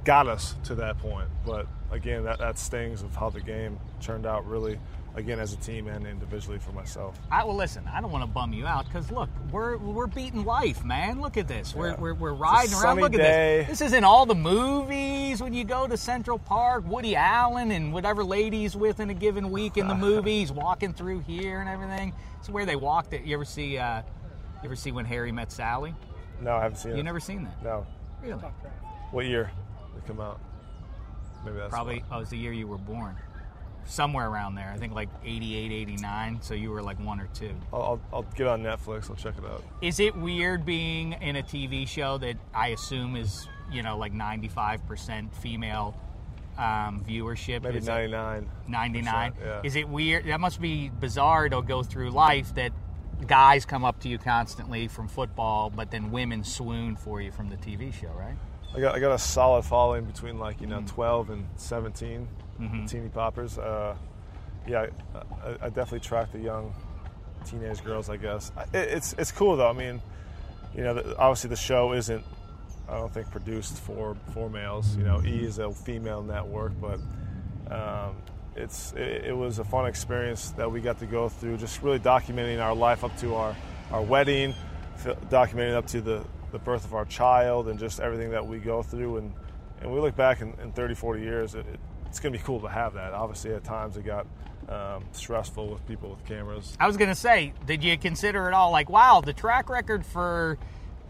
got us to that point. But again, that, that stings of how the game turned out really, again, as a team and individually for myself. I, well, listen, I don't want to bum you out because look, we're we're beating life, man. Look at this. We're, Yeah. we're, we're It's a riding around. sunny Look at this. This is in all the movies when you go to Central Park. Woody Allen and whatever ladies with in a given week in the movies, walking through here and everything. It's where they walked. It. You ever see? Uh, you ever see when Harry met Sally? No, I haven't seen You it. You never seen that? No. Really? What year did it come out? Maybe that's Probably. why. Oh, it's the year you were born. Somewhere around there. I think like 88, 89. So you were like one or two. I'll, I'll, get on Netflix. I'll check it out. Is it weird being in a TV show that I assume is, you know, like 95% female um, viewership? Maybe Is it 99. 99? yeah. Is it weird? That must be bizarre to go through life that guys come up to you constantly from football, but then women swoon for you from the TV show, right? I got I got a solid following between like you know Mm. 12 and 17 Mm-hmm. teeny poppers. Uh, yeah, I, I, definitely track the young teenage girls. I guess it, it's it's cool though. I mean, you know, the, obviously the show isn't I don't think produced for for males. You know, E is a female network, but um, it's it, it was a fun experience that we got to go through. Just really documenting our life up to our our wedding, documenting up to the the birth of our child, and just everything that we go through. And and we look back in, in 30, 40 years, it, it, it's going to be cool to have that. Obviously, at times it got um, stressful with people with cameras. I was going to say, did you consider it all like, wow, the track record for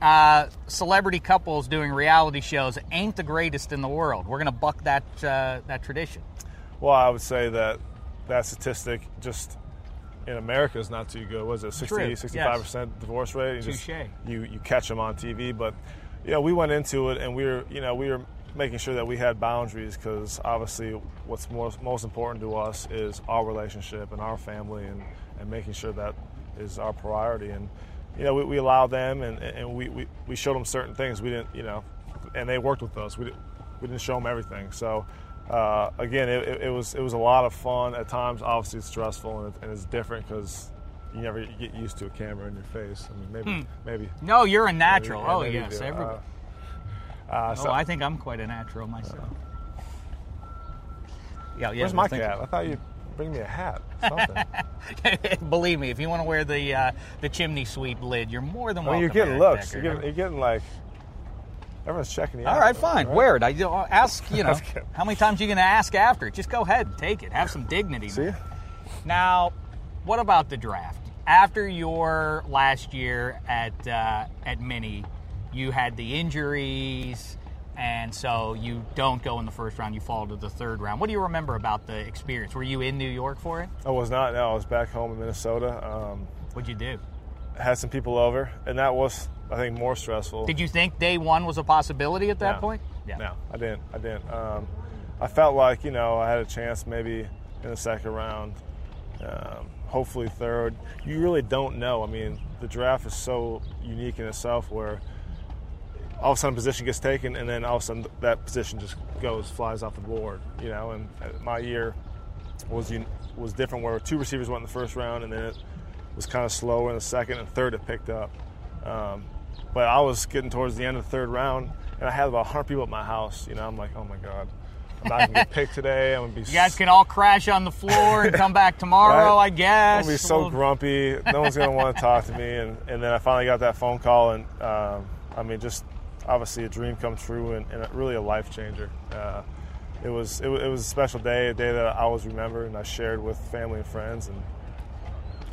uh, celebrity couples doing reality shows ain't the greatest in the world? We're going to buck that uh, that tradition. Well, I would say that that statistic just in America is not too good. Was it 60, True, 65 percent divorce rate? You just- Touche. You you catch them on TV, but you know we went into it and we were you know we were making sure that we had boundaries because obviously what's most most important to us is our relationship and our family and and making sure that is our priority and. You know, we, we allowed them, and, and we, we, we showed them certain things. We didn't, you know, and they worked with us. We didn't, we didn't show them everything. So, uh, again, it, it, was it was a lot of fun. At times, obviously, it's stressful and, it, and it's different because you never get used to a camera in your face. I mean, maybe maybe. No, you're a natural. maybe- oh maybe yes, everybody. Uh, uh, oh, so- I think I'm quite a natural myself. Yeah, yeah. where's my cat? I thought you'd bring me a hat. Something. Believe me, if you want to wear the uh, the chimney sweep lid, you're more than welcome. you're getting looks. You're getting, you're getting like everyone's checking you out. All right, fine. right? Wear it. I you know, ask. You know, how many times are you going to ask after? Just go ahead and take it. Have some dignity. See? Now, what about the draft? After your last year at uh, at Mini, you had the injuries, and so you don't go in the first round. You fall to the third round. What do you remember about the experience? Were you in New York for it? I was not. No, I was back home in Minnesota. Um, What'd you do? had some people over, and that was, I think, more stressful. Did you think day one was a possibility at that No. point? No, I didn't. I didn't. Um, I felt like you know I had a chance maybe in the second round, um, hopefully third. You really don't know. I mean, the draft is so unique in itself where all of a sudden a position gets taken and then all of a sudden that position just goes flies off the board. You know, and uh, my year was was different where two receivers went in the first round and then it was kind of slower in the second and third it picked up. Um, but I was getting towards the end of the third round and I had about 100 people at my house. You know, I'm like, oh my god, I'm not gonna get picked today. I'm gonna be You guys can all crash on the floor and come back tomorrow, Right. I guess. I'm gonna be so grumpy. No one's gonna want to talk to me. And, and then I finally got that phone call, and um, I mean, just obviously a dream come true, and, and really a life changer. Uh, it was it, it was a special day, a day that I always remember, and I shared with family and friends, and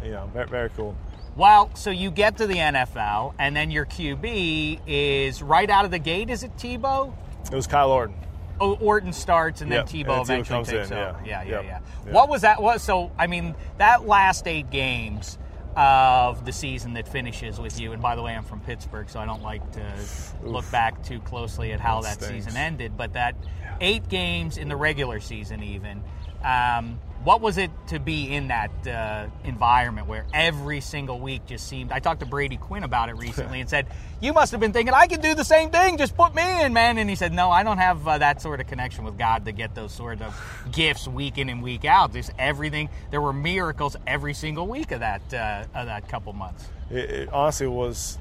you know, very, very cool. Well, so you get to the NFL, and then your QB is right out of the gate. Is it Tebow? It was Kyle Orton. Oh, Orton starts, and then Yep, Tebow and then Tebow eventually comes takes in, over. yeah. Yeah, yeah, Yep, yeah. yeah. What was that? What? So, I mean, that last eight games of the season that finishes with you. And by the way, I'm from Pittsburgh, so I don't like to look back too closely at how That that, season ended. But that eight games in the regular season, even. Um, what was it to be in that uh, environment where every single week just seemed? I talked to Brady Quinn about it recently and said, "You must have been thinking I could do the same thing. Just put me in, man." And he said, "No, I don't have uh, that sort of connection with God to get those sort of gifts week in and week out. Just everything. There were miracles every single week of that uh, of that couple months." it, it honestly was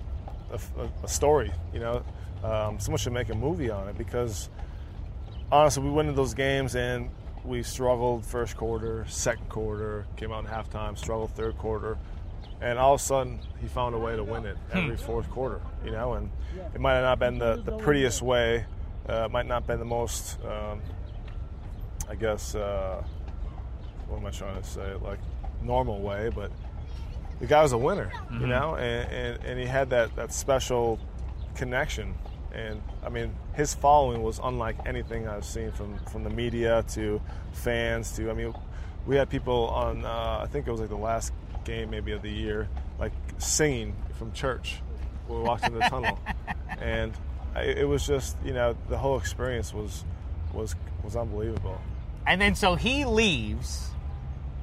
a, a- story. You know, um, someone should make a movie on it because honestly, we went into those games and we struggled first quarter, second quarter, came out in halftime, struggled third quarter, and all of a sudden he found a way to win it every fourth quarter. You know, and it might have not been the, the prettiest way, uh, it might not been the most, um, I guess, uh, what am I trying to say, like normal way, but the guy was a winner, you know, and, and, and he had that, that special connection. And I mean, his following was unlike anything I've seen from, from the media to fans to, I mean, we had people on, uh, I think it was like the last game maybe of the year, like singing from church when we walked in the tunnel. And I, it was just, you know, the whole experience was, was, was unbelievable. And then so he leaves,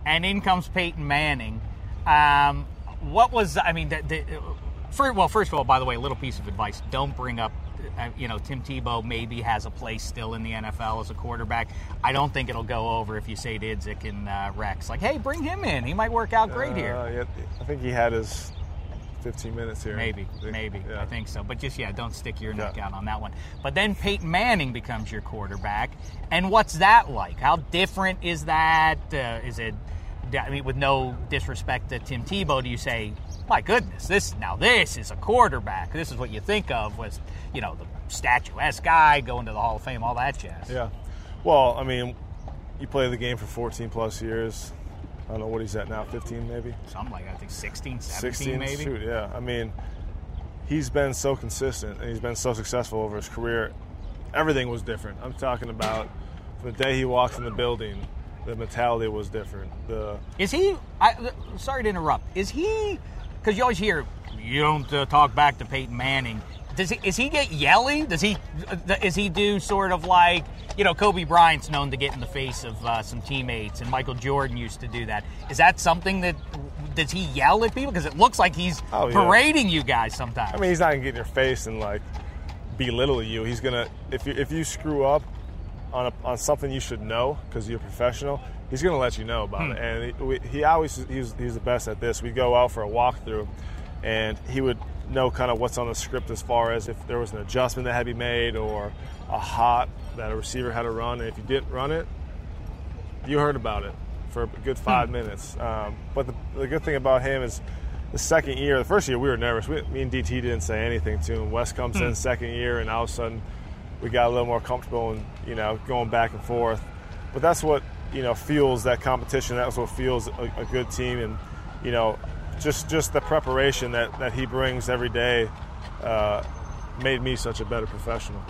and in comes Peyton Manning. Um, what was I mean? The, the, for, well, first of all, by the way, a little piece of advice: don't bring up. Uh, you know, Tim Tebow maybe has a place still in the NFL as a quarterback. I don't think it'll go over if you say to Idzik and uh, Rex, like, "Hey, bring him in. He might work out great here." Uh, yeah, I think he had his 15 minutes here. Maybe, I think- maybe. yeah. I think so. But just, yeah, don't stick your neck Yeah. out on that one. But then Peyton Manning becomes your quarterback. And what's that like? How different is that? Uh, is it, I mean, with no disrespect to Tim Tebow, do you say, my goodness, this now this is a quarterback. This is what you think of was, you know, the statuesque guy going to the Hall of Fame, all that jazz. Yeah. Well, I mean, you play the game for 14 plus years. I don't know what he's at now, 15 maybe? Something like, I think 16, 17 16 maybe. Shoot, yeah. I mean, he's been so consistent and he's been so successful over his career. Everything was different. I'm talking about from the day he walked in the building, the mentality was different. The Is he? I, sorry to interrupt. Is he? Because you always hear you don't uh, talk back to Peyton Manning. Does he? Is he get yelly? Does he? Uh, is he do sort of like you know Kobe Bryant's known to get in the face of uh, some teammates, and Michael Jordan used to do that. Is that something that? Does he yell at people? Because it looks like he's Oh, yeah. parading you guys sometimes. I mean, he's not gonna get in your face and like belittle you. He's gonna if you if you screw up on a, on something you should know because you're a professional. He's gonna let you know about hmm. it. And he, we, he always he's he's the best at this. We'd go out for a walkthrough, and he would know kind of what's on the script as far as if there was an adjustment that had to be made or a hot that a receiver had to run. And if you didn't run it, you heard about it for a good hmm. five minutes. Um, but the, the good thing about him is the second year, the first year we were nervous. We, me and DT didn't say anything to him. Wes comes in hmm. second year, and all of a sudden we got a little more comfortable and you know going back and forth. But that's what you know fuels that competition. That's what fuels a, a good team, and you know just just the preparation that that he brings every day uh, made me such a better professional.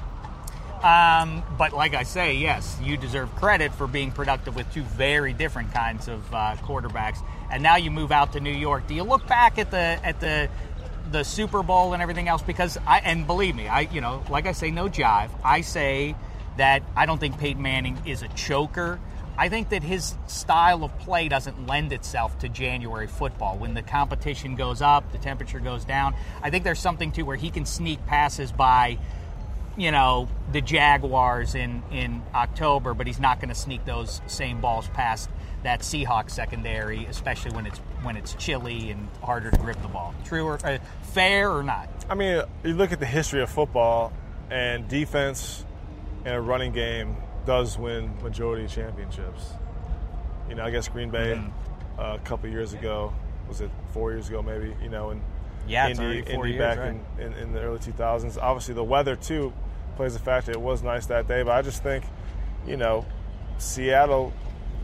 Um, but like I say, yes, you deserve credit for being productive with two very different kinds of uh, quarterbacks. And now you move out to New York. Do you look back at the at the the Super Bowl and everything else? Because I and believe me, I you know, like I say, no jive. I say that I don't think Peyton Manning is a choker. I think that his style of play doesn't lend itself to January football. When the competition goes up, the temperature goes down. I think there's something to where he can sneak passes by you know the Jaguars in in October, but he's not going to sneak those same balls past that Seahawks secondary, especially when it's when it's chilly and harder to grip the ball. True or uh, fair or not? I mean, you look at the history of football, and defense and a running game does win majority championships. You know, I guess Green Bay Mm-hmm. uh, a couple years ago was it four years ago maybe? You know, and Yeah, Indy, Indy years, back right. in, in, in the early 2000s. Obviously, the weather too plays a factor. It was nice that day, but I just think, you know, Seattle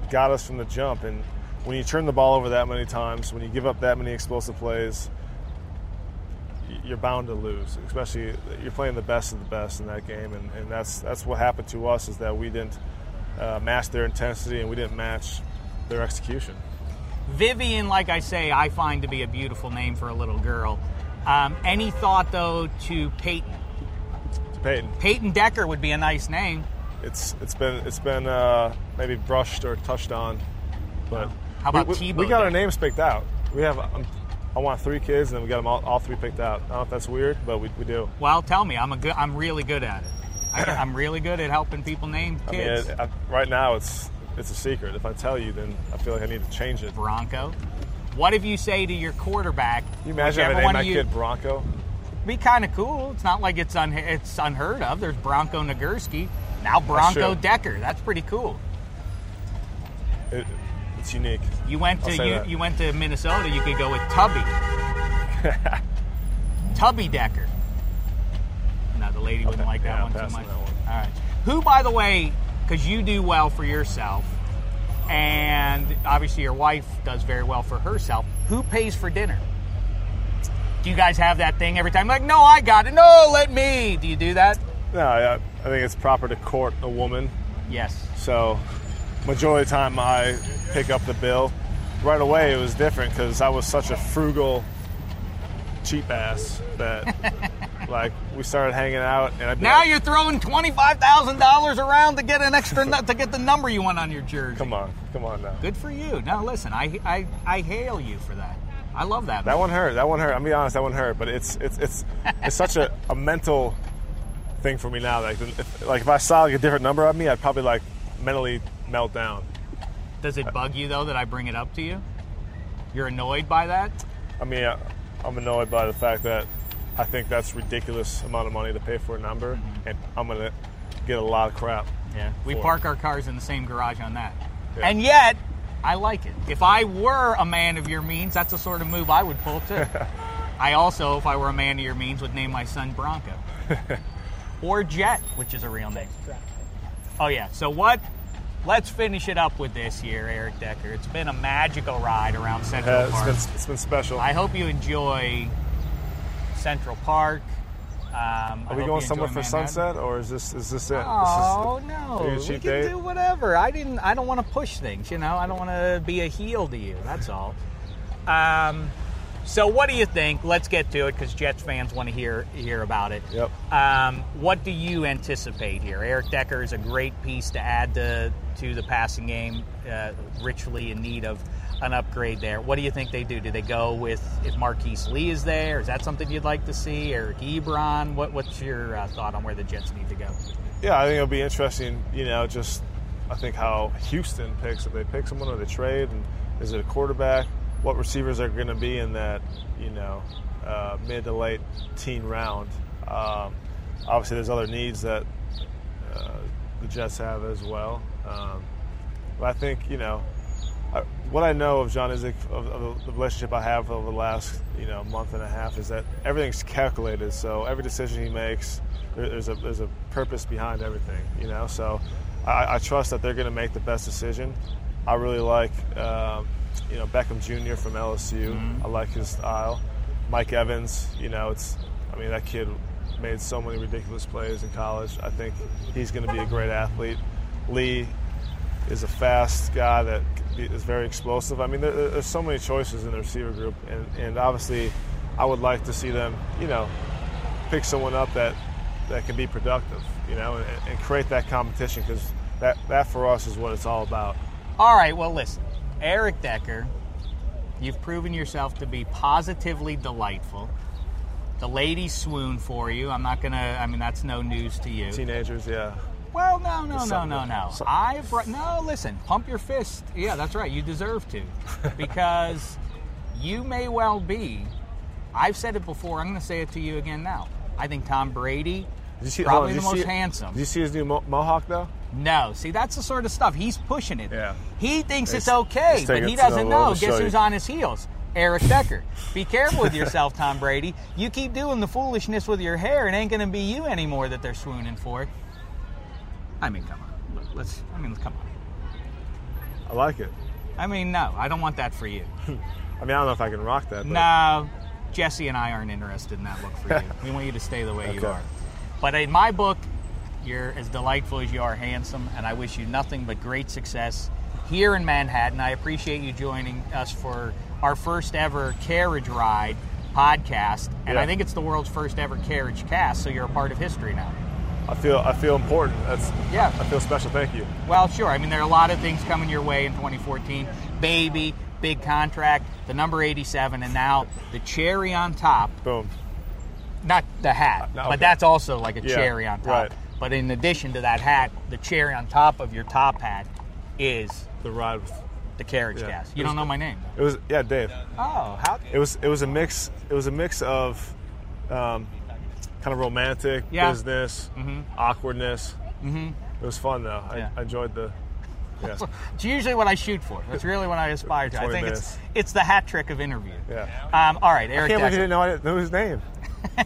got us from the jump. And when you turn the ball over that many times, when you give up that many explosive plays, you're bound to lose. Especially you're playing the best of the best in that game, and, and that's that's what happened to us is that we didn't uh, match their intensity and we didn't match their execution. Vivian, like I say, I find to be a beautiful name for a little girl. Um, any thought though to Peyton? To Peyton, Peyton Decker would be a nice name. it's it's been it's been uh, maybe brushed or touched on, but How about we, we, Tebow we got our names picked out. We have um, I want three kids, and we got them all, all three picked out. I don't know if that's weird, but we, we do. Well, tell me, I'm a good. I'm really good at it. I, I'm really good at helping people name I mean, kids. it, I, right now it's it's a secret. If I tell you, then I feel like I need to change it. Bronco. What if you say to your quarterback? Can you imagine if I named one my of you, kid Bronco? Be kind of cool. It's not like it's un, it's unheard of. There's Bronco Nagurski. Now Bronco true. Decker. That's pretty cool. It, it's unique. You went to you, that. you went to Minnesota. You could go with Tubby. Tubby Decker. No, the lady wouldn't like that yeah, one too much. one. All right. Who, by the way, because you do well for yourself, and obviously your wife does very well for herself. Who pays for dinner? Do you guys have that thing every time? Like, no, I got it. No, let me. Do you do that? No, I, I think it's proper to court a woman. Yes. So, majority of the time I pick up the bill. Right away, it was different because I was such a frugal, cheap ass that, like, we started hanging out, and I'd Now like, you're throwing twenty five thousand dollars around to get an extra to get the number you want on your jersey. "Come on, come on now." Good for you. Now listen, I I, I hail you for that. I love that. That one hurt. That one hurt. I'm be honest, that one hurt. But it's it's it's it's such a, a mental thing for me now. Like if, like if I saw like a different number on me, I'd probably like mentally melt down. Does it bug you though that I bring it up to you? You're annoyed by that? I mean, I, I'm annoyed by the fact that I think that's ridiculous amount of money to pay for a number, mm-hmm. and I'm gonna get a lot of crap. Yeah. We for it. park our cars in the same garage on that. Yeah. And yet, I like it. If I were a man of your means, that's the sort of move I would pull too. I also, if I were a man of your means, would name my son Bronco. or Jet, which is a real name. Oh yeah. So what? Let's finish it up with this here, Eric Decker. It's been a magical ride around Central Yeah, it's Park. been it's been special. I hope you enjoy Central Park. Um, Are we going somewhere for Manhattan. sunset, or is this is this it? Oh this no, you we can date? do whatever. I didn't. I don't want to push things. You know, I don't want to be a heel to you. That's all. Um, so what do you think? Let's get to it because Jets fans want to hear hear about it. Yep. Um, what do you anticipate here? Eric Decker is a great piece to add to to the passing game, uh, richly in need of an upgrade there. What do you think they do? Do they go with if Marquise Lee is there? Is that something you'd like to see? Eric Ebron? What, what's your uh, thought on where the Jets need to go? Yeah, I think it'll be interesting. You know, just I think how Houston picks if they pick someone or they trade, and is it a quarterback? What receivers are going to be in that you know uh, mid to late teen round? Um, obviously, there's other needs that uh, the Jets have as well. Um, but I think you know I, what I know of John Idzik, of, of the relationship I have over the last you know month and a half, is that everything's calculated. So every decision he makes, there, there's a there's a purpose behind everything. You know, so I, I trust that they're going to make the best decision. I really like um, you know Beckham Jr. from LSU. Mm-hmm. I like his style. Mike Evans, you know, it's I mean that kid made so many ridiculous plays in college. I think he's going to be a great athlete. Lee is a fast guy that is very explosive. I mean, there, there's so many choices in the receiver group, and, and obviously, I would like to see them, you know, pick someone up that that can be productive, you know, and, and create that competition because that that for us is what it's all about. All right, well, listen, Eric Decker, you've proven yourself to be positively delightful. The ladies swoon for you. I'm not gonna. I mean, that's no news to you. Teenagers, yeah. Well, no, no, no, no, no. some- I brought no. Listen, pump your fist. Yeah, that's right. You deserve to, because you may well be. I've said it before. I'm going to say it to you again now. I think Tom Brady, Did you see, probably on, the most see- handsome. Did you see his new mo- mohawk though? No, see, that's the sort of stuff he's pushing it. Yeah. He thinks it's He's- okay, but he it to the doesn't know. Guess who's on his heels? Eric Decker. Be careful with yourself, Tom Brady. You keep doing the foolishness with your hair, it ain't going to be you anymore that they're swooning for. I mean, come on. Let's. I mean, come on. I like it. I mean, no, I don't want that for you. I mean, I don't know if I can rock that. But No, Jesse and I aren't interested in that look for you. we want you to stay the way you are. But in my book, you're as delightful as you are handsome, and I wish you nothing but great success here in Manhattan. I appreciate you joining us for our first ever carriage ride podcast, and Yeah. I think it's the world's first ever carriage cast. So you're a part of history now. I feel I feel important. That's Yeah. I feel special. Thank you. Well, sure. I mean, there are a lot of things coming your way in 2014. Baby, big contract, the number 87, and now the cherry on top. Boom. Not the hat, uh, no, but okay. that's also like a Yeah, cherry on top. right. But in addition to that hat, the cherry on top of your top hat is The ride. Was, the carriage Yeah. cast. It You was- don't know my name. it was yeah, Dave. Oh, how? It was it was a mix. It was a mix of um, kind of romantic Yeah. business, awkwardness. Mm-hmm. It was fun though. I, Yeah. I enjoyed the. Yeah. It's usually what I shoot for. That's really what I aspire to. I think minutes. it's it's the hat trick of interview. Yeah. Um, all right, I Eric. can't believe you didn't know I didn't know his name.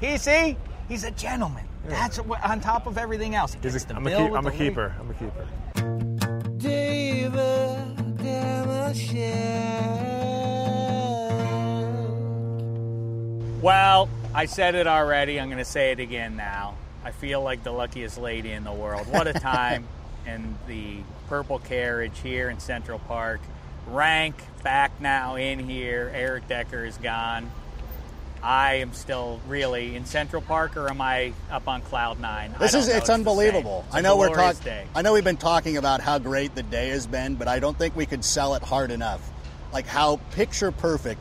He see, he's a gentleman. That's what, on top of everything else. He He's gets a, the I'm, a bill keep, with I'm a the league. keeper. I'm a keeper. Well, I said it already. I'm going to say it again now. I feel like the luckiest lady in the world. What a time in the purple carriage here in Central Park. Rank back now in here. Eric Decker is gone. I am still really in Central Park, or am I up on cloud nine? This is know. it's unbelievable. It's I know we're talking. I know we've been talking about how great the day has been, but I don't think we could sell it hard enough. Like how picture perfect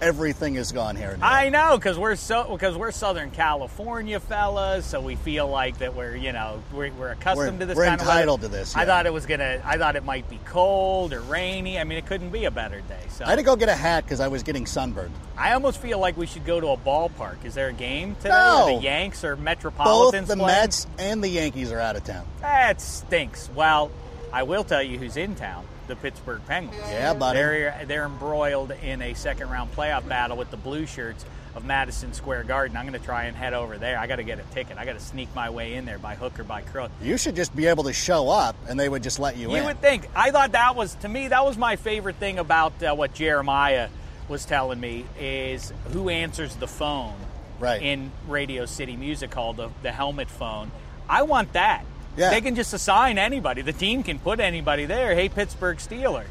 everything is gone here. Now. I know because we're so because we're Southern California fellas, so we feel like that we're you know we're, we're accustomed We're- to this. we're entitled to this, I thought it was gonna. I thought it might be cold or rainy. I mean, it couldn't be a better day. So I had to go get a hat because I was getting sunburned. I almost feel like we should go to a ballpark. Is there a game today? No. The Yanks or Metropolitans? Both the playing? Mets and the Yankees are out of town. That stinks. Well, I will tell you who's in town. The Pittsburgh Penguins. Yeah, buddy. They're they're embroiled in a second round playoff battle with the Blue Shirts of Madison Square Garden. I'm going to try and head over there. I got to get a ticket. I got to sneak my way in there by hook or by crook. You should just be able to show up, and they would just let you, You in. You would think. I thought that was to me that was my favorite thing about uh, what Jeremiah was telling me is who answers the phone Right. in Radio City Music Hall, the, the helmet phone. I want that. Yeah. They can just assign anybody. The team can put anybody there. Hey, Pittsburgh Steelers.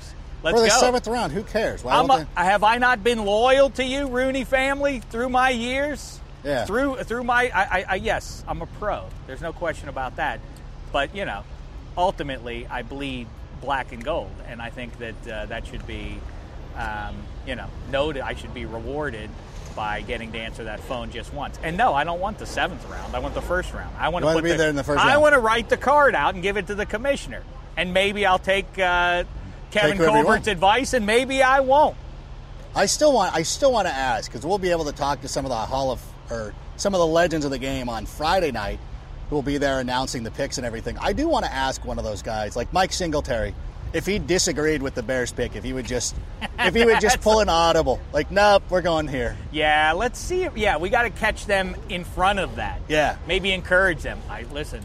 Let's For the go. seventh round, who cares? Why I'm don't have I not been loyal to you, Rooney family, through my years? Yeah. Through through my I, I, I yes, I'm a pro. There's no question about that. But you know, ultimately, I bleed black and gold, and I think that uh, that should be, um, you know, noted. I should be rewarded by getting to answer that phone just once. And no, I don't want the seventh round. I want the first round. I want to wanna put be the, there in the first I round. want to write the card out and give it to the commissioner, and maybe I'll take. Uh, Kevin want. Colbert's advice, and maybe I won't. I still want I still want to ask because we'll be able to talk to some of the Hall of or some of the legends of the game on Friday night who will be there announcing the picks and everything. I do want to ask one of those guys, like Mike Singletary, if he disagreed with the Bears pick, if he would just if he would just pull an audible, like, nope, we're going here. Yeah, let's see. If, yeah, we got to catch them in front of that. Yeah. Maybe encourage them. I listen.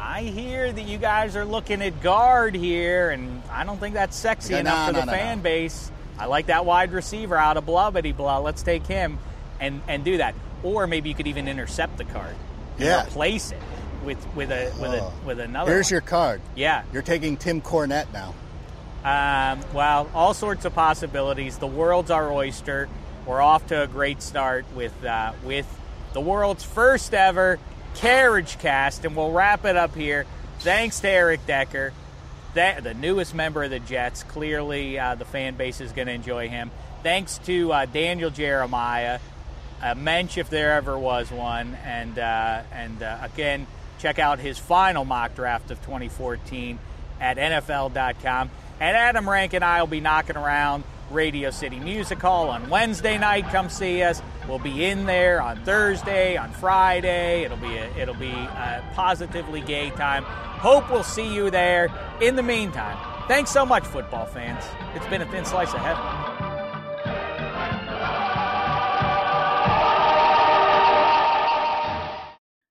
I hear that you guys are looking at guard here, and I don't think that's sexy enough no, for no, the fan base. I like that wide receiver out of blah bitty blah. Let's take him and and do that. or maybe you could even intercept the card. Yeah. Replace it with with a with Oh. a with another. Here's one. your card. yeah. You're taking Tim Cornette now. Um, well, all sorts of possibilities. The world's our oyster. We're off to a great start with uh, with the world's first ever carriage cast, and we'll wrap it up here. Thanks to Eric Decker, that, the newest member of the Jets. Clearly, uh, the fan base is going to enjoy him. Thanks to uh, Daniel Jeremiah, a mensch if there ever was one, and uh, and uh, again, check out his final mock draft of 2014 at NFL.com. And Adam Rank and I will be knocking around Radio City Music Hall on Wednesday night. Come see us. We'll be in there on Thursday, on Friday. It'll be a, it'll be a positively gay time. Hope we'll see you there. In the meantime, thanks so much, football fans. It's been a thin slice of heaven.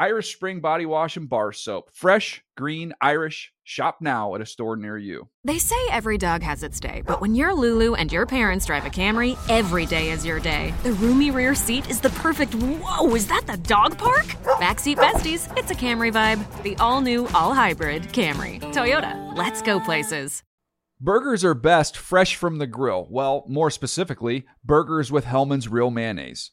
Irish Spring Body Wash and Bar Soap. Fresh, green, Irish. Shop now at a store near you. They say every dog has its day, but when you're Lulu and your parents drive a Camry, every day is your day. The roomy rear seat is the perfect. Whoa, is that the dog park? Backseat besties, it's a Camry vibe. The all new, all hybrid Camry. Toyota, let's go places. Burgers are best fresh from the grill. Well, more specifically, burgers with Hellmann's Real Mayonnaise.